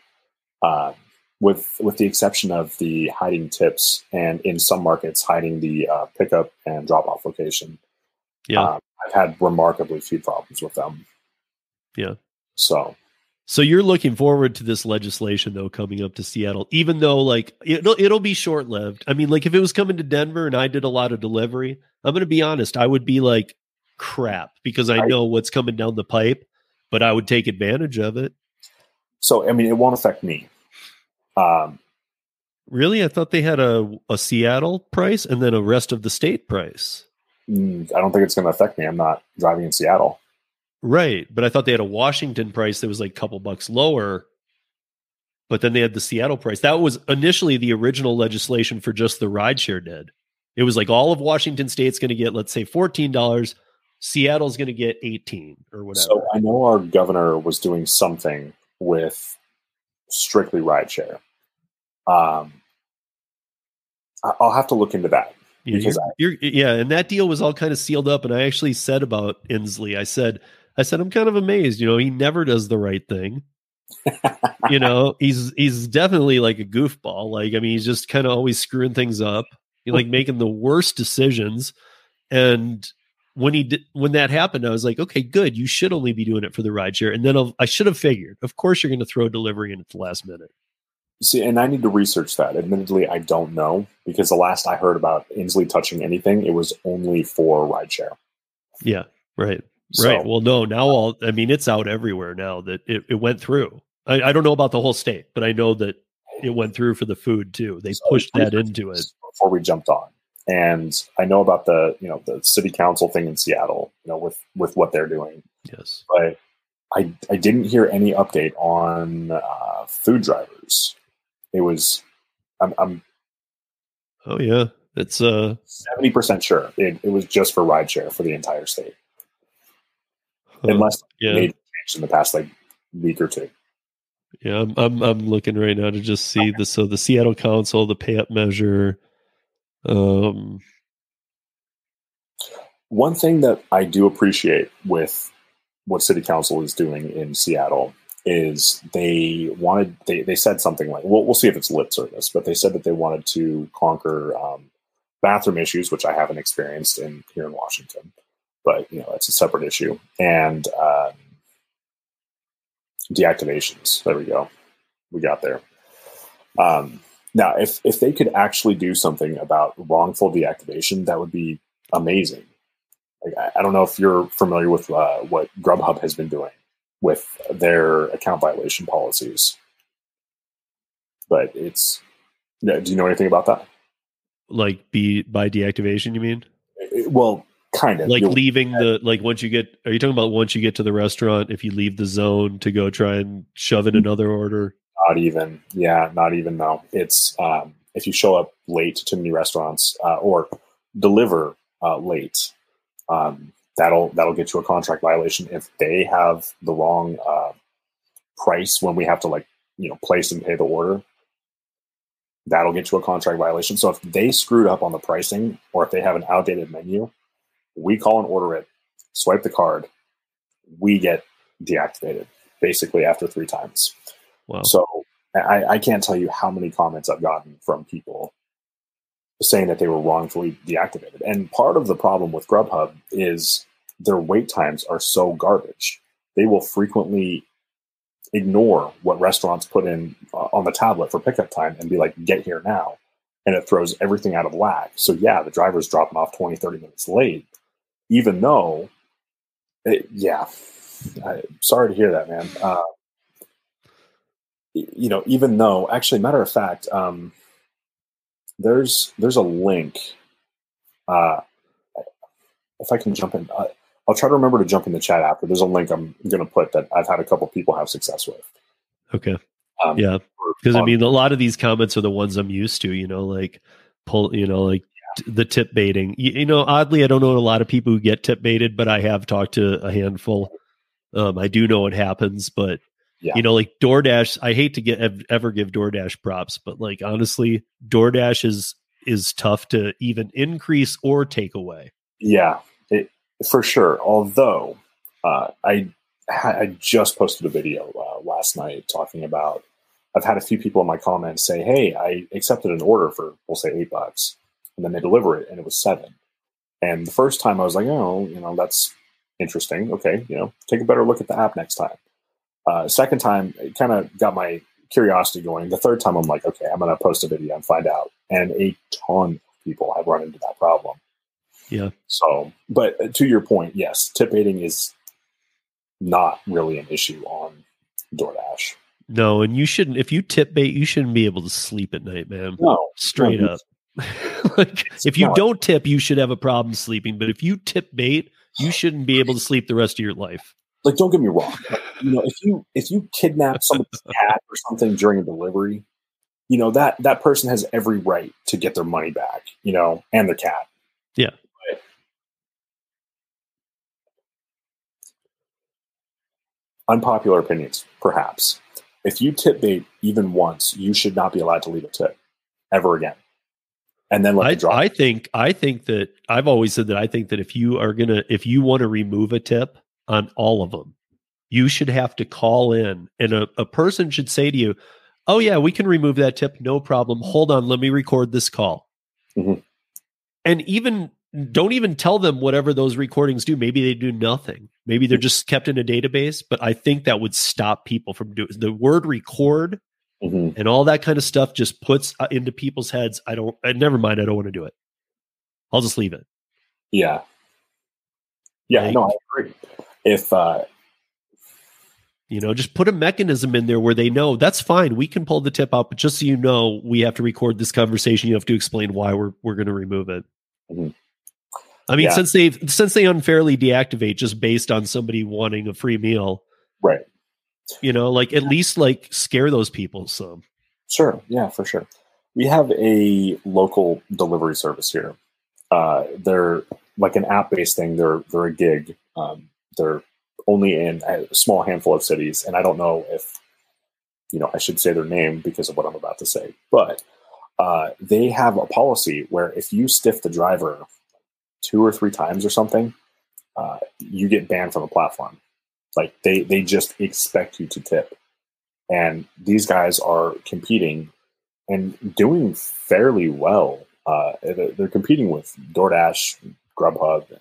uh, with with the exception of the hiding tips and in some markets hiding the uh, pickup and drop off location. yeah. Um, I've had remarkably few problems with them. Yeah. So So you're looking forward to this legislation though coming up to Seattle, even though like it'll it'll be short lived. I mean, like if it was coming to Denver and I did a lot of delivery, I'm gonna be honest, I would be like crap because I I- know what's coming down the pipe. but I would take advantage of it. So I mean, it won't affect me. Um, Really, I thought they had a a Seattle price and then a rest of the state price. mm, I don't think it's going to affect me. I'm not driving in Seattle. Right, but I thought they had a Washington price that was like a couple bucks lower. But then they had the Seattle price. That was initially the original legislation for just the rideshare did. It was like all of Washington state's going to get, let's say, fourteen dollars. Seattle's going to get eighteen or whatever. So I know our governor was doing something with strictly rideshare. Um, I- I'll have to look into that. Yeah, because you're, you're, yeah, and that deal was all kind of sealed up. And I actually said about Inslee, I said, I said, I'm kind of amazed. You know, he never does the right thing. you know, he's he's definitely like a goofball. Like, I mean, he's just kind of always screwing things up. He's like making the worst decisions. And when he did, when that happened, I was like, okay, good. You should only be doing it for the rideshare. And then I'll, I should have figured. Of course, you're going to throw delivery in at the last minute. See, and I need to research that. Admittedly, I don't know because the last I heard about Inslee touching anything, it was only for rideshare. Yeah, right. So- Right. Well, no, now all, I mean, it's out everywhere now that it, it went through. I, I don't know about the whole state, but I know that it went through for the food too. They So pushed that into it. before we jumped on. And I know about the you know the city council thing in Seattle, you know, with with what they're doing, Yes. but I I didn't hear any update on uh, food drivers. It was I'm, I'm Oh yeah. It's uh seventy percent sure it, it was just for rideshare for the entire state, huh, unless yeah. made changed in the past like week or two. Yeah, I'm, I'm I'm looking right now to just see the so the Seattle Council, the pay up measure. Um One thing that I do appreciate with what city council is doing in Seattle is they wanted they, they said something like well we'll see if it's lip service but they said that they wanted to conquer um, bathroom issues which I haven't experienced in here in Washington. But you know that's a separate issue. And um, deactivations. There we go. We got there. Um, now if if they could actually do something about wrongful deactivation that would be amazing. Like, I, I don't know if you're familiar with uh, what Grubhub has been doing with their account violation policies, but it's. yeah, Do you know anything about that? like be by deactivation, you mean? It- well, kind of. Like You'll- leaving the like once you get are you talking about once you get to the restaurant, if you leave the zone to go try and shove in another order? not even. Yeah, not even. No, it's um, if you show up late to too many restaurants uh, or deliver uh, late, um, that'll that'll get you a contract violation if they have the wrong uh, price when we have to like you know place and pay the order. That'll get you a contract violation. So if they screwed up on the pricing or if they have an outdated menu, we call and order it, swipe the card, we get deactivated basically after three times. Wow. So I, I can't tell you how many comments I've gotten from people saying that they were wrongfully deactivated. And part of the problem with Grubhub is their wait times are so garbage. They will frequently ignore what restaurants put in uh, on the tablet for pickup time and be like, get here now. And it throws everything out of whack. So, yeah, the driver's dropping off 20, 30 minutes late, even though, it, yeah, I, sorry to hear that, man. Uh, you know, even though, actually, matter of fact, um, there's there's a link. Uh, if I can jump in, uh, I'll try to remember to jump in the chat after. There's a link I'm going to put that I've had a couple people have success with. Okay. Um, Yeah. Because I mean, a lot of these comments are the ones I'm used to. You know, like pull. You know, like t- the tip baiting. You, you know, oddly, I don't know a lot of people who get tip baited, but I have talked to a handful. Um, I do know it happens, but Yeah. you know, like DoorDash. I hate to get ever give DoorDash props, but like honestly, DoorDash is is tough to even increase or take away. Yeah, it, for sure. Although uh, I I just posted a video uh, last night talking about. I've had a few people in my comments say, "Hey, I accepted an order for we'll say eight bucks, and then they deliver it, and it was seven. And the first time I was like, "Oh, you know, that's interesting. Okay, you know, take a better look at the app next time." Uh, second time, it kind of got my curiosity going. The third time, I'm like, "Okay, I'm going to post a video and find out." And a ton of people have run into that problem. Yeah. So, but uh, to your point, yes, tip baiting is not really an issue on DoorDash. No, and you shouldn't. If you tip bait, you shouldn't be able to sleep at night, man. No, Straight no, up. like, if you not. don't tip, you should have a problem sleeping. But if you tip bait, you shouldn't be able to sleep the rest of your life. like don't get me wrong like, you know if you if you kidnap somebody's cat or something during a delivery you know that that person has every right to get their money back you know and their cat Yeah. But- unpopular opinions perhaps if you tip bait even once you should not be allowed to leave a tip ever again and then let I, drop I think I think that I've always said that I think that if you are gonna if you want to remove a tip on all of them, you should have to call in and a, a person should say to you, Oh yeah, we can remove that tip, no problem. Hold on, let me record this call. Mhm. And even don't even tell them whatever those recordings do. Maybe they do nothing. Maybe they're just kept in a database, but I think that would stop people from doing the word record Mhm. and all that kind of stuff just puts uh, into people's heads. I don't uh, never mind. I don't want to do it. I'll just leave it. Yeah. Yeah Like- no i agree. If uh you know just put a mechanism in there where they know that's fine. We can pull the tip out but just so you know we have to record this conversation. You have to explain why we're we're going to remove it. Mhm. I mean Yeah. since they've since they unfairly deactivate just based on somebody wanting a free meal right you know like at least like scare those people some Sure. Yeah, for sure. We have a local delivery service here. Uh, they're like an app-based thing. They're they're a gig. Um, they're only in a small handful of cities, and I don't know if you know I should say their name because of what I'm about to say. But uh, they have a policy where if you stiff the driver two or three times or something, uh, you get banned from the platform. Like they they just expect you to tip and these guys are competing and doing fairly well. Uh, they're competing with DoorDash, Grubhub, and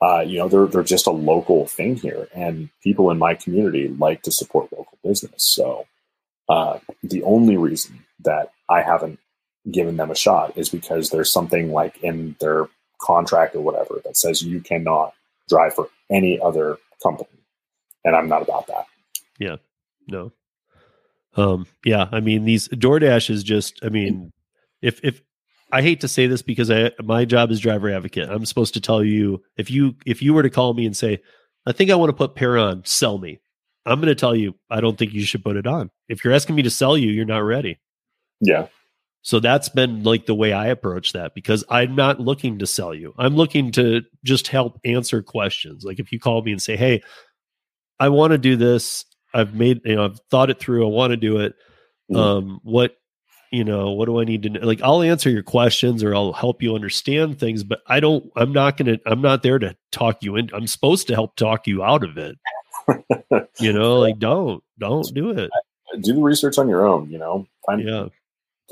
uh, you know they're they're just a local thing here, and people in my community like to support local business. So uh, the only reason that I haven't given them a shot is because there's something like in their contract or whatever that says you cannot drive for any other company, and I'm not about that. Yeah. No. Um, yeah, I mean these DoorDash is just I mean, if if I hate to say this because I my job is driver advocate. I'm supposed to tell you if you if you were to call me and say, I think I want to put pair on, sell me. I'm gonna tell you I don't think you should put it on. If you're asking me to sell you, you're not ready. Yeah, So that's been like the way I approach that because I'm not looking to sell you. I'm looking to just help answer questions. Like if you call me and say, "Hey, I want to do this. I've made, you know, I've thought it through. I want to do it. Mhm. Um, what, you know, what do I need to know? Like I'll answer your questions or I'll help you understand things, but I don't. I'm not gonna. I'm not there to talk you in. I'm supposed to help talk you out of it. You know, like don't, don't do it. do the research on your own. You know, find Yeah.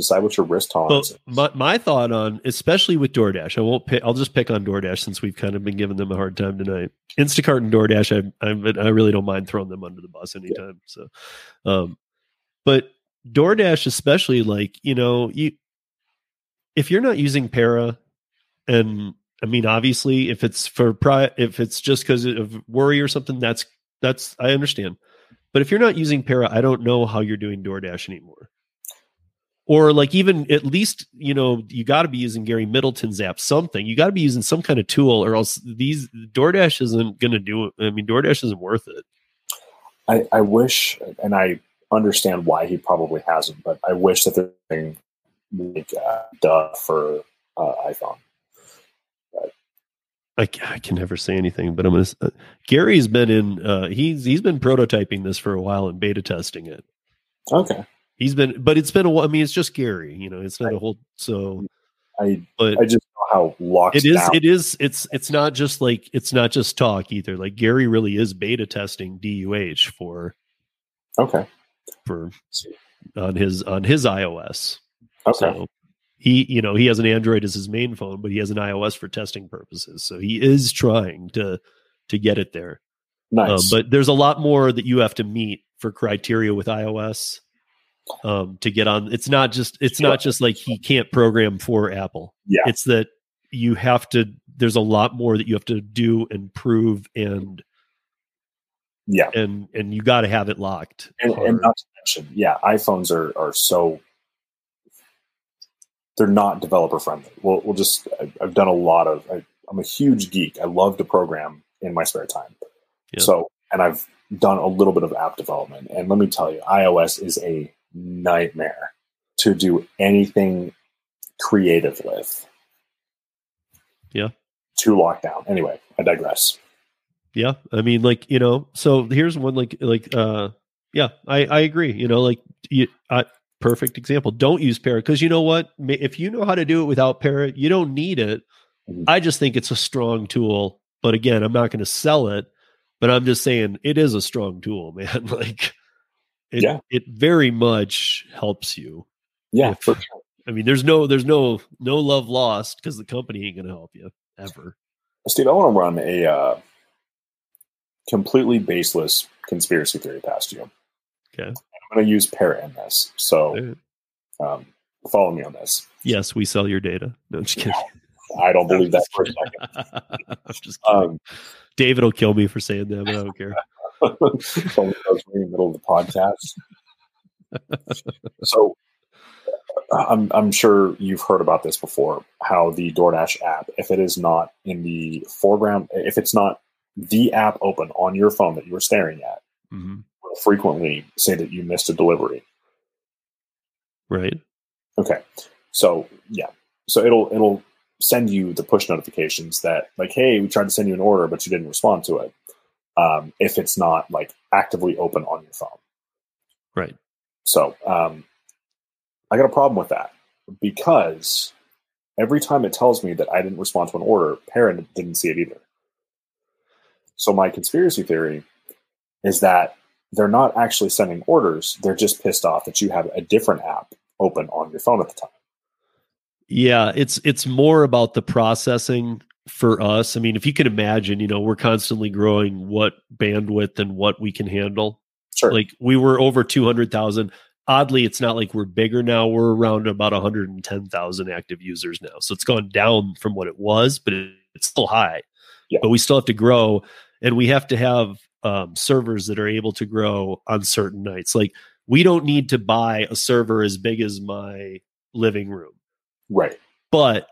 Decide what your risk tolerance But is. my, thought on, especially with DoorDash, I won't pick, I'll just pick on DoorDash since we've kind of been giving them a hard time tonight. Instacart and DoorDash, I, I, I really don't mind throwing them under the bus anytime. So, um, but DoorDash, especially like, you know, you, if you're not using Para and I mean, obviously if it's for pri if it's just because of worry or something, that's, that's, I understand. But if you're not using Para, I don't know how you're doing DoorDash anymore or like even at least you know you got to be using Gary Middleton's app something. You got to be using some kind of tool or else these DoorDash isn't going to do it. I mean DoorDash isn't worth it. I, I wish, and I understand why he probably hasn't, but I wish that the thing like uh, duh for uh, iPhone. I, I can never say anything but I'm gonna uh, Gary's been in uh he's he's been prototyping this for a while and beta testing it. Okay, he's been but it's been a while I mean it's just Gary you know it's not a whole so I but I just know how locked it is down. it is it's it's not just like it's not just talk either like Gary really is beta testing DUH for okay, for on his on his iOS. okay, So he, you know, he has an Android as his main phone, but he has an iOS for testing purposes. So he is trying to to get it there. Um, nice. but there's a lot more that you have to meet for criteria with iOS um, to get on. It's not just it's not just like he can't program for Apple. Yeah. It's that you have to. There's a lot more that you have to do and prove and Yeah, and and you got to have it locked. and, and not to mention, yeah, iPhones are are so they're not developer friendly. We'll, we'll just I've done a lot of. I, I'm a huge geek. I love to program in my spare time. Yeah. So, and I've done a little bit of app development, and let me tell you, iOS is a nightmare to do anything creative with. Yeah. To lock down. Anyway, I digress. Yeah, I mean, like you know, so here's one like like uh, yeah, I I agree. You know, like you, uh, perfect example. Don't use Para because you know what? If you know how to do it without Para, you don't need it. Mhm. I just think it's a strong tool. But again, I'm not going to sell it. But I'm just saying it is a strong tool, man. like, it Yeah. it very much helps you. Yeah, If- sure. I mean, there's no there's no no love lost because the company ain't going to help you ever. Steve, I want to run a uh, completely baseless conspiracy theory past you. Okay. I'm going to use Para in this. So um, follow me on this. Yes, we sell your data. No, I'm just kidding. I don't believe that for a second. I'm just kidding. Um, David will kill me for saying that, but I don't care. Goes in the middle of the podcast. so I'm, I'm sure you've heard about this before how the DoorDash app, if it is not in the foreground, if it's not the app open on your phone that you were staring at, hmm will frequently say that you missed a delivery. Right. Okay. So yeah. So it'll it'll send you the push notifications that like, hey, we tried to send you an order, but you didn't respond to it. Um, if it's not like actively open on your phone. Right. So um, I got a problem with that because every time it tells me that I didn't respond to an order, Para didn't see it either. So my conspiracy theory is that they're not actually sending orders; they're just pissed off that you have a different app open on your phone at the time. Yeah, it's it's more about the processing for us. I mean, if you can imagine, you know, we're constantly growing what bandwidth and what we can handle. Sure. Like we were over 200,000. Oddly, it's not like we're bigger now. We're around about 110,000 active users now. So it's gone down from what it was, but it's still high. Yeah. But we still have to grow and we have to have um, servers that are able to grow on certain nights. Like we don't need to buy a server as big as my living room right. but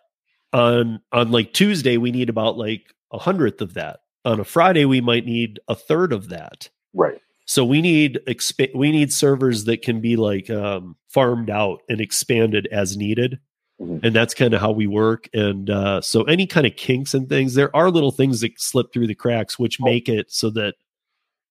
on on like tuesday we need about like a hundredth of that. On a friday we might need a third of that. Right. so we need exp- we need servers that can be like um, farmed out and expanded as needed. Mhm. and that's kind of how we work. And uh, so any kind of kinks and things there are little things that slip through the cracks which make it so that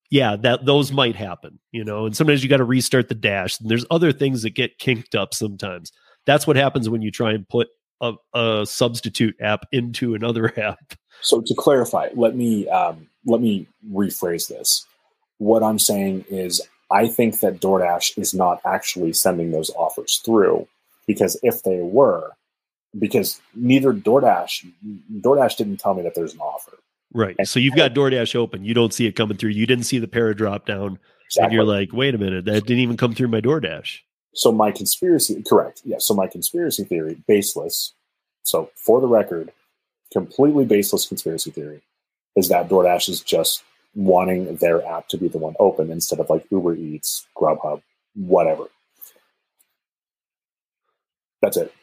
yeah that those might happen you know? And sometimes you got to restart the dash. And there's other things that get kinked up sometimes. That's what happens when you try and put a, a substitute app into another app. So to clarify, let me um, let me rephrase this. What I'm saying is, I think that DoorDash is not actually sending those offers through because if they were, because neither DoorDash DoorDash didn't tell me that there's an offer. right. So you've got doordash open. You don't see it coming through. You didn't see the para drop down. And you're like wait a minute. That didn't even come through my doordash So my conspiracy, correct? Yeah. So my conspiracy theory, baseless. So for the record, completely baseless conspiracy theory is that DoorDash is just wanting their app to be the one open instead of like Uber Eats, Grubhub, whatever. That's it.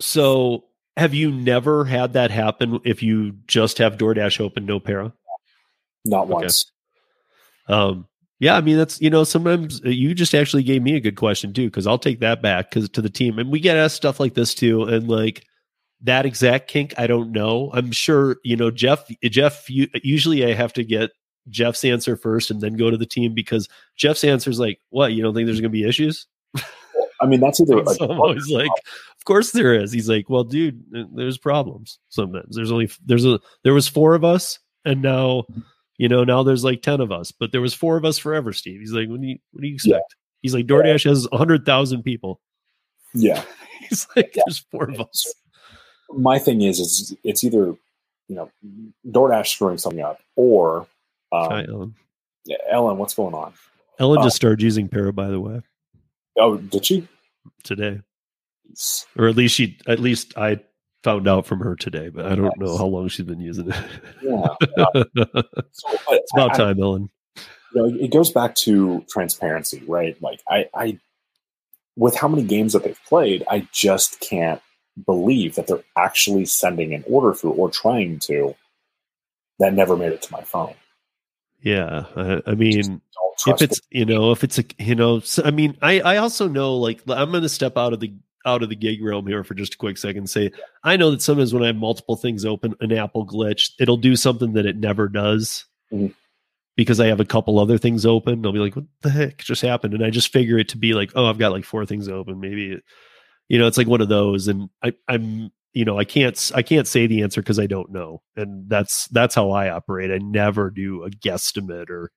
So, have you never had that happen if you just have DoorDash open, no para? Not Okay. once. Um, yeah, I mean that's you know sometimes uh, you just actually gave me a good question too because I'll take that back because to the team and we get asked stuff like this too and like that exact kink I don't know I'm sure you know Jeff Jeff you, usually I have to get Jeff's answer first and then go to the team because Jeff's answer is like what you don't think there's gonna be issues I mean, that's either. so I'm always like, of course there is. He's like, well, dude, there's problems sometimes. There's only there's a there was four of us, and now, you know, now there's like ten of us, but there was four of us forever. Steve, he's like, what do you what do you Yeah. expect? He's like, DoorDash has hundred thousand people. yeah. He's like, there's four of us. My thing is, is it's either you know DoorDash screwing something up or Hi, um, Ellen. Ellen. What's going on? Ellen oh. just started using Para, by the way, Oh, did she? today, or at least she at least I found out from her today, but I don't know how long she's been using it. Yeah. Uh, so, it's about I- time, Ellen. you know, it goes back to transparency, right? Like I, I, with how many games that they've played, I just can't believe that they're actually sending an order through or trying to that never made it to my phone. Yeah, I, I mean, if it's you know if it's a you know so, i mean i i also know like i'm going to step out of the out of the gig realm here for just a quick second say i know that sometimes when i have multiple things open an apple glitch it'll do something that it never does. Mhm. because i have a couple other things open i'll be like what the heck just happened? And i just figure it to be like oh i've got like four things open. Maybe it, you know it's like one of those and i i'm you know i can't I can't say the answer because i don't know. And that's that's how i operate. I never do a guesstimate or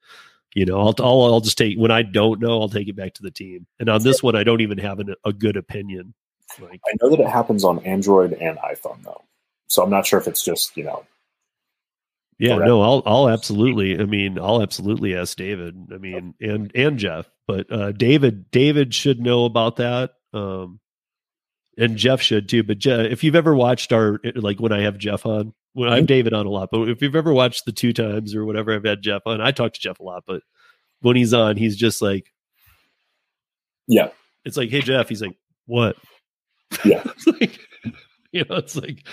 you know, I'll, I'll I'll just take when I don't know, I'll take it back to the team. And on this one, I don't even have an, a good opinion. Like, I know that it happens on Android and iPhone though, so I'm not sure if it's just you know. yeah, no, I'll I'll absolutely. I mean, I'll absolutely ask David. I mean, and and Jeff, but uh, David David should know about that. Um, and Jeff should too. But Je- if you've ever watched our like when I have Jeff on, when I have David on a lot, but if you've ever watched the two times or whatever I've had Jeff on, I talk to Jeff a lot, but when he's on, he's just like, Yeah, it's like, hey Jeff, he's like, what? Yeah. it's like, you know, it's like,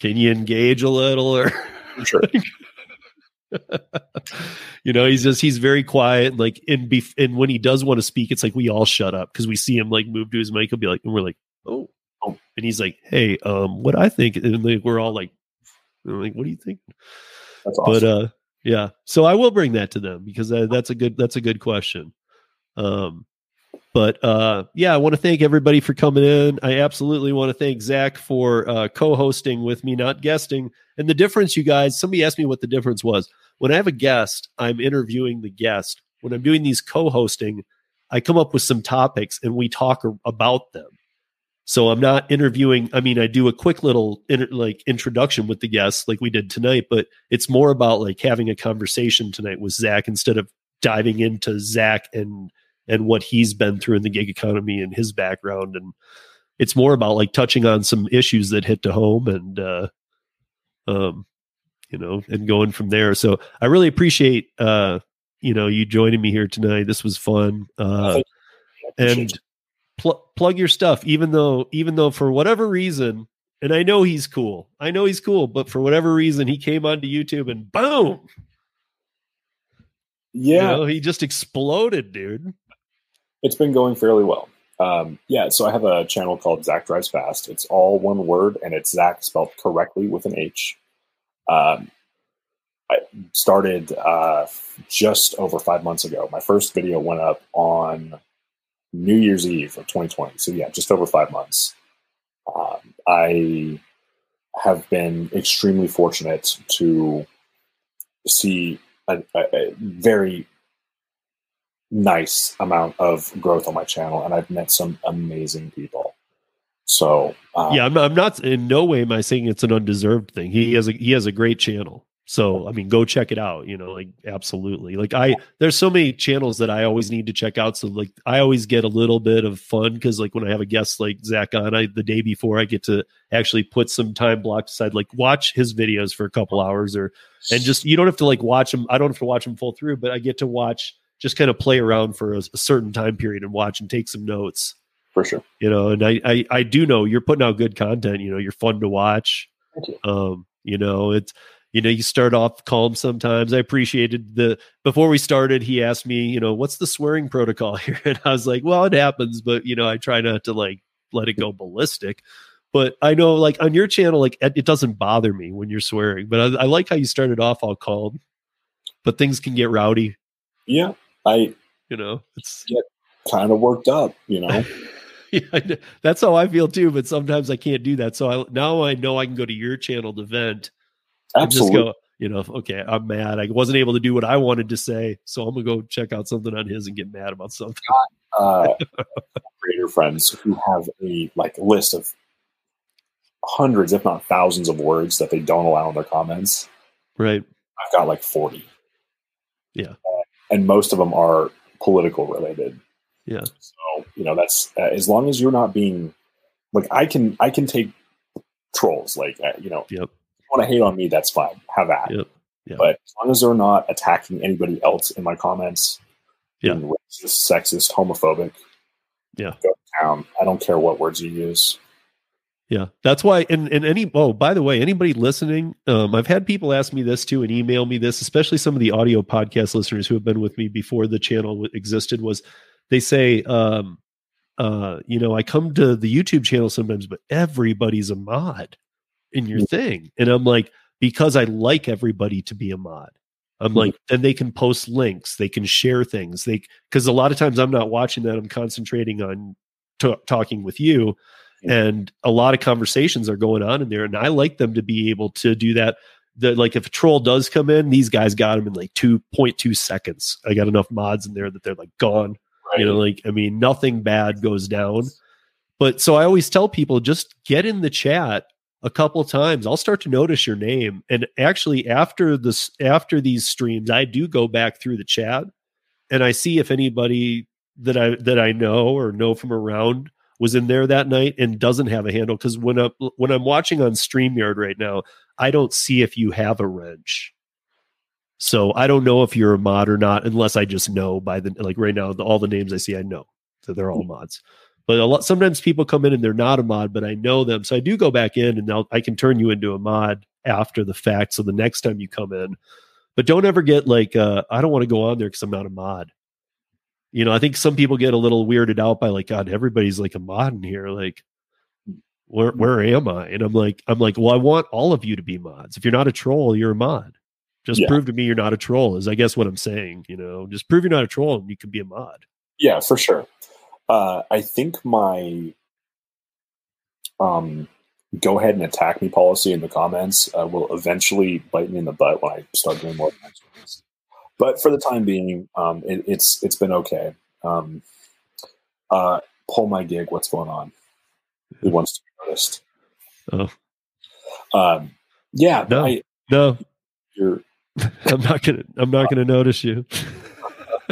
can you engage a little or sure. you know, he's just he's very quiet. Like in bef- and when he does want to speak, it's like we all shut up because we see him like move to his mic. He'll be like, and we're like, oh, Oh. and he's like, hey, um, what I think, and like, we're all like, we're like, what do you think? That's awesome. But uh, yeah, so I will bring that to them because uh, that's a good that's a good question. Um, but uh, yeah, I want to thank everybody for coming in. I absolutely want to thank Zach for uh, co-hosting with me, not guesting. And the difference, you guys, somebody asked me what the difference was. When I have a guest, I'm interviewing the guest. When I'm doing these co-hosting, I come up with some topics and we talk about them. So I'm not interviewing. I mean, I do a quick little inter, like introduction with the guests, like we did tonight, but it's more about like having a conversation tonight with Zach instead of diving into Zach and and what he's been through in the gig economy and his background. And it's more about like touching on some issues that hit to home and uh um you know and going from there. So I really appreciate uh you know you joining me here tonight. This was fun. Uh and pl- plug your stuff even though even though for whatever reason and i know he's cool i know he's cool but for whatever reason he came onto youtube and boom it. you yeah, know, he just exploded dude it's been going fairly well. Um, yeah, so I have a channel called Zach Drives Fast. It's all one word, and it's Zach spelled correctly with an H. Um, I started uh, just over five months ago. My first video went up on New Year's Eve of 2020. So yeah, just over five months. Um, I have been extremely fortunate to see a, a, very nice amount of growth on my channel, and I've met some amazing people. So um, yeah I'm, I'm not in no way am i saying it's an undeserved thing he has a he has a great channel so i mean go check it out you know like absolutely like i there's so many channels that i always need to check out so like i always get a little bit of fun because like when i have a guest like zach on i the day before i get to actually put some time blocked aside like watch his videos for a couple hours or and just you don't have to like watch them i don't have to watch them full through but i get to watch just kind of play around for a, a certain time period and watch and take some notes for sure. you know and I, I i do know you're putting out good content you know you're fun to watch you. um you know it's you know you start off calm sometimes i appreciated the before we started he asked me you know what's the swearing protocol here and i was like well it happens but you know i try not to like let it go ballistic but i know like on your channel like it, doesn't bother me when you're swearing but I, I like how you started off all calm but things can get rowdy Yeah, I you know it's kind of worked up, you know. yeah, that's how I feel too. But sometimes I can't do that. So I, now I know I can go to your channel to vent Absolutely. go, you know, okay, I'm mad. I wasn't able to do what I wanted to say. So I'm going to go check out something on his and get mad about something. uh, creator friends who have a like list of hundreds, if not thousands, of words that they don't allow in their comments. Right. I've got like forty. Yeah. Uh, and most of them are political related. Yeah. So you know that's uh, as long as you're not being like I can I can take trolls like uh, you know Yep. Want to hate on me that's fine have at. Yep. Yeah. But as long as they're not attacking anybody else in my comments, Yeah. racist, sexist, homophobic, Yeah. go to town. I don't care what words you use. Yeah, that's why. And and any oh, by the way, anybody listening, um, I've had people ask me this too and email me this, especially some of the audio podcast listeners who have been with me before the channel existed. Was they say, um, uh, you know, I come to the YouTube channel sometimes, but everybody's a mod in your thing, and I'm like, because I like everybody to be a mod. I'm mm-hmm. like, then they can post links, they can share things, they because a lot of times I'm not watching that. I'm concentrating on t- talking with you and a lot of conversations are going on in there and i like them to be able to do that That like if a troll does come in these guys got them in like 2.2 seconds. I got enough mods in there that they're like gone you know like i mean nothing bad goes down. But so i always tell people just get in the chat a couple times i'll start to notice your name and actually after this after these streams i do go back through the chat and i see if anybody that i that i know or know from around was in there that night and doesn't have a handle because when I'm when I'm watching on StreamYard right now, I don't see if you have a wrench. So I don't know if you're a mod or not unless I just know by the like right now the, all the names I see I know so they're all mods. But a lot sometimes people come in and they're not a mod, but I know them, so I do go back in and I'll, I can turn you into a mod after the fact. So the next time you come in, but don't ever get like uh, I don't want to go on there because I'm not a mod you know, I think some people get a little weirded out by like, God, everybody's like a mod in here. Like, where where am I? And I'm like, I'm like, well, I want all of you to be mods. If you're not a troll, you're a mod. Just Yeah. prove to me you're not a troll. Is I guess what I'm saying. You know, just prove you're not a troll, and you can be a mod. Yeah, for sure. Uh, I think my um, go ahead and attack me policy in the comments uh, will eventually bite me in the butt when I start doing more. But for the time being, um, it, it's it's been okay. Um, uh, pull my gig. What's going on? Who wants to be noticed? Oh. Um, yeah, No. I, No, you're I'm not gonna. I'm not gonna notice you.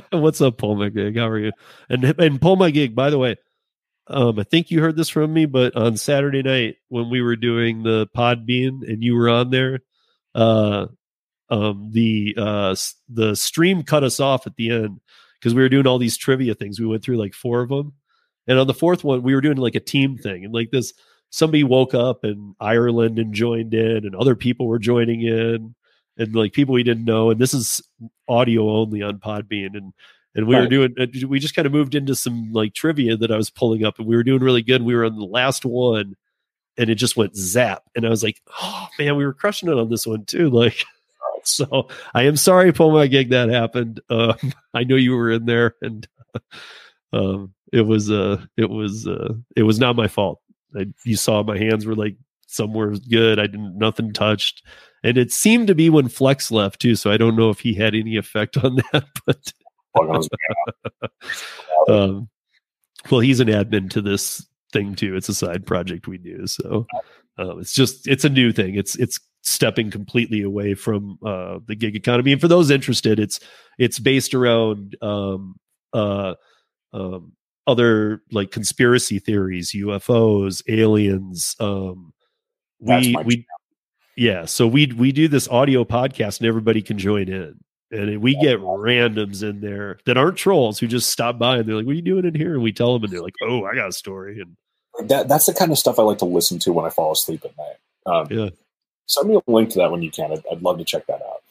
What's up, Paul my gig? How are you? And and Paul my gig. By the way, um, I think you heard this from me, but on Saturday night when we were doing the Podbean and you were on there, uh, um, the uh, the stream cut us off at the end because we were doing all these trivia things. We went through like four of them, and on the fourth one, we were doing like a team thing, and like this, somebody woke up in Ireland and joined in, and other people were joining in and like people we didn't know. And this is audio only on Podbean. And and we were doing we just kind of moved into some like trivia that I was pulling up, and we were doing really good. We were on the last one, and it just went zap. And I was like, oh man, we were crushing it on this one too. Like. So I am sorry, pull my gig that happened. Um, I know you were in there, and um, it was uh, it was uh, it was not my fault. I, you saw my hands were like somewhere good. I didn't nothing touched, and it seemed to be when Flex left too. So I don't know if he had any effect on that, but his um, well, he's an admin to this thing too. It's a side project we do, so um, it's just it's a new thing. It's it's stepping completely away from uh, the gig economy. And for those interested, it's it's based around um, uh, um, other like conspiracy theories, UFOs, aliens. Um, we we yeah, so we we do this audio podcast and everybody can join in. And we get randoms in there that aren't trolls who just stop by and they're like, "What are you doing in here?" And we tell them, and they're like, "Oh, I got a story." And that that's the kind of stuff I like to listen to when I fall asleep at night. Um, Yeah. Send me a link to that when you can. I'd, I'd love to check that out.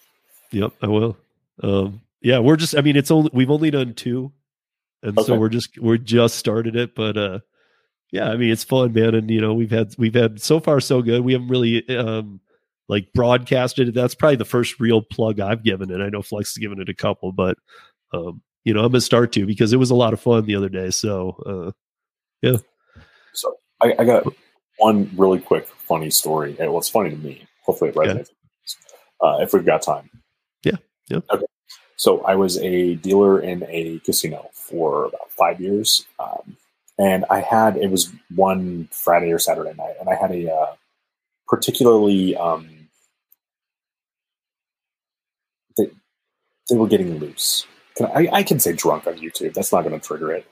Yep, I will. Um, yeah, we're just. I mean, it's only we've only done two, and so we're just we're just started it. But uh, yeah, I mean, it's fun, man. And you know, we've had we've had so far so good. We haven't really um like broadcasted. That's probably the first real plug I've given it. I know Flex has given it a couple, but um, you know, I'm gonna start to because it was a lot of fun the other day. So uh, yeah. So I, I got one really quick funny story. It was funny to me. Hopefully it resonates. Uh, if we've got time. Yeah, yeah. Okay. So I was a dealer in a casino for about five years, um, and I had it was one Friday or Saturday night, and I had a uh, particularly um, they, they were getting loose. Can I, I can say drunk on YouTube. That's not going to trigger it.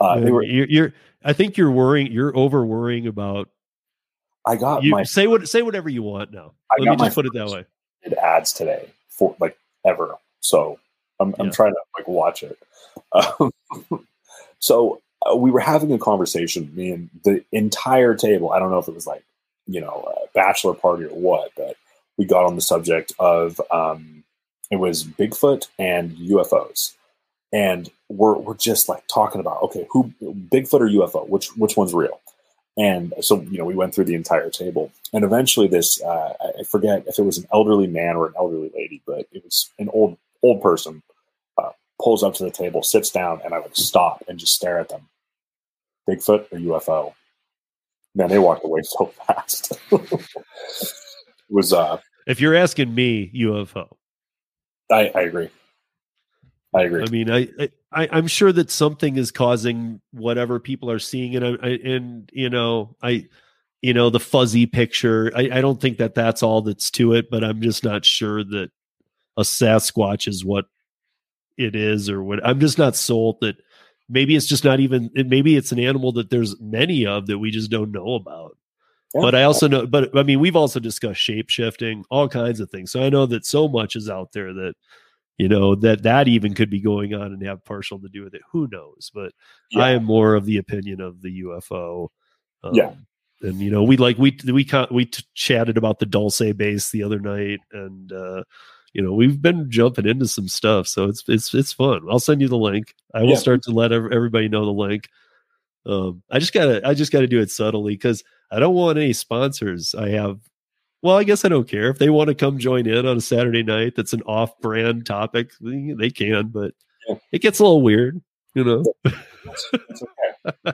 Uh, they were. you're, you're. I think you're worrying. You're over worrying about. I got You my say what say whatever you want now. I Let me just put it that way. ads today for like ever. So I'm, I'm Yeah. trying to like watch it. Um, so uh, we were having a conversation, me and the entire table. I don't know if it was like you know a bachelor party or what, but we got on the subject of um, it was Bigfoot and UFOs, and we're we're just like talking about okay, who Bigfoot or UFO, which which one's real? And so you know we went through the entire table, and eventually this uh, I- forget if it was an elderly man or an elderly lady, but it was an old old person uh, pulls up to the table, sits down, and I like stop and just stare at them. Bigfoot or UFO? Man, they walked away so fast. it was uh, If you're asking me, UFO. I, I agree. I agree. I mean, I, I I'm sure that something is causing whatever people are seeing, and I, I and you know, I, you know, the fuzzy picture. I, I don't think that that's all that's to it, but I'm just not sure that a Sasquatch is what it is, or what. I'm just not sold that. Maybe it's just not even. Maybe it's an animal that there's many of that we just don't know about. Yeah. But I also know, but I mean, we've also discussed shape shifting, all kinds of things. So I know that so much is out there that, you know, that that even could be going on and have partial to do with it. Who knows? But Yeah. I am more of the opinion of the UFO. Um, Yeah. And you know, we like we we we t- chatted about the Dulce base the other night, and uh, you know, we've been jumping into some stuff, so it's it's it's fun. I'll send you the link. I will Yeah. start to let everybody know the link. Um, I just gotta I just gotta do it subtly because I don't want any sponsors. I have well, I guess I don't care if they want to come join in on a Saturday night. That's an off-brand topic. They can, but Yeah. it gets a little weird, you know. It's okay.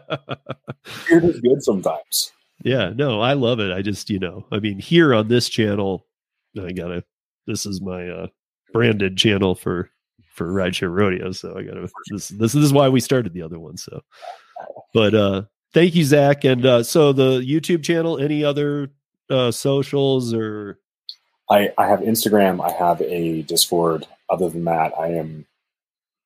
Weird is good sometimes. yeah, no, I love it. I just, you know, I mean, here on this channel, I gotta. This is my uh branded channel for for rideshare rodeo, so I gotta. This this is why we started the other one. So, but uh thank you, Zach, and uh so the YouTube channel. Any other uh socials or I, I have Instagram. I have a Discord. Other than that, I am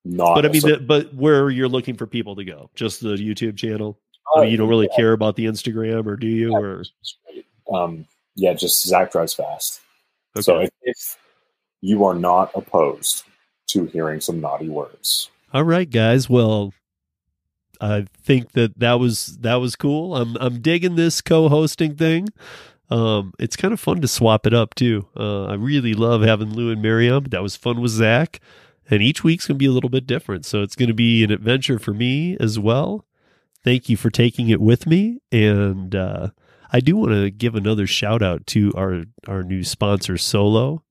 not. but I mean, so- the, but where you're looking for people to go, just the YouTube channel. I uh, mean, you don't really care about the Instagram, or do you? Or um, yeah, just Zach drives fast. okay. So if, if you are not opposed to hearing some naughty words, All right, guys. Well, I think that that was that was cool. I'm I'm digging this co-hosting thing. Um, it's kind of fun to swap it up too. Uh, I really love having Lou and Miriam. That was fun with Zach, and each week's gonna be a little bit different. So it's gonna be an adventure for me as well. Thank you for taking it with me, and uh, I do want to give another shout out to our our new sponsor, Solo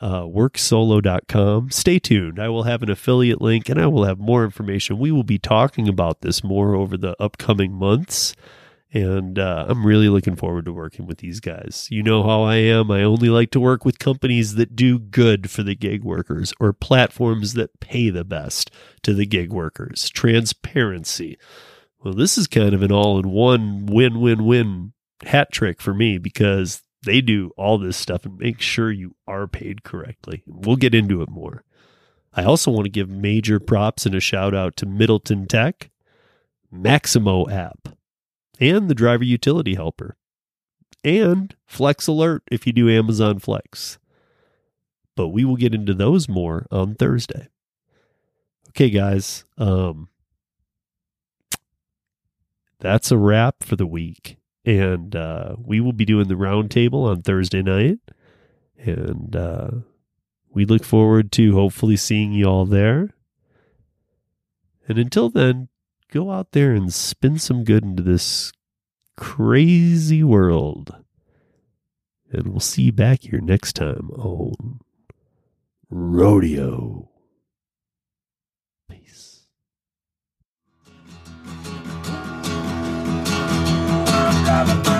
uh, worksolo.com. Stay tuned. I will have an affiliate link and I will have more information. We will be talking about this more over the upcoming months. And uh, I'm really looking forward to working with these guys. You know how I am. I only like to work with companies that do good for the gig workers or platforms that pay the best to the gig workers. Transparency. Well, this is kind of an all in one win win win hat trick for me because they do all this stuff and make sure you are paid correctly. We'll get into it more. I also want to give major props and a shout out to Middleton Tech, Maxymo app, and the driver utility helper, and Flex Alert if you do Amazon Flex. But we will get into those more on Thursday. Okay, guys. Um, that's a wrap for the week and uh, we will be doing the roundtable on Thursday night, and uh, we look forward to hopefully seeing you all there. And until then, go out there and spin some good into this crazy world. And we'll see you back here next time on Rodeo. Robert.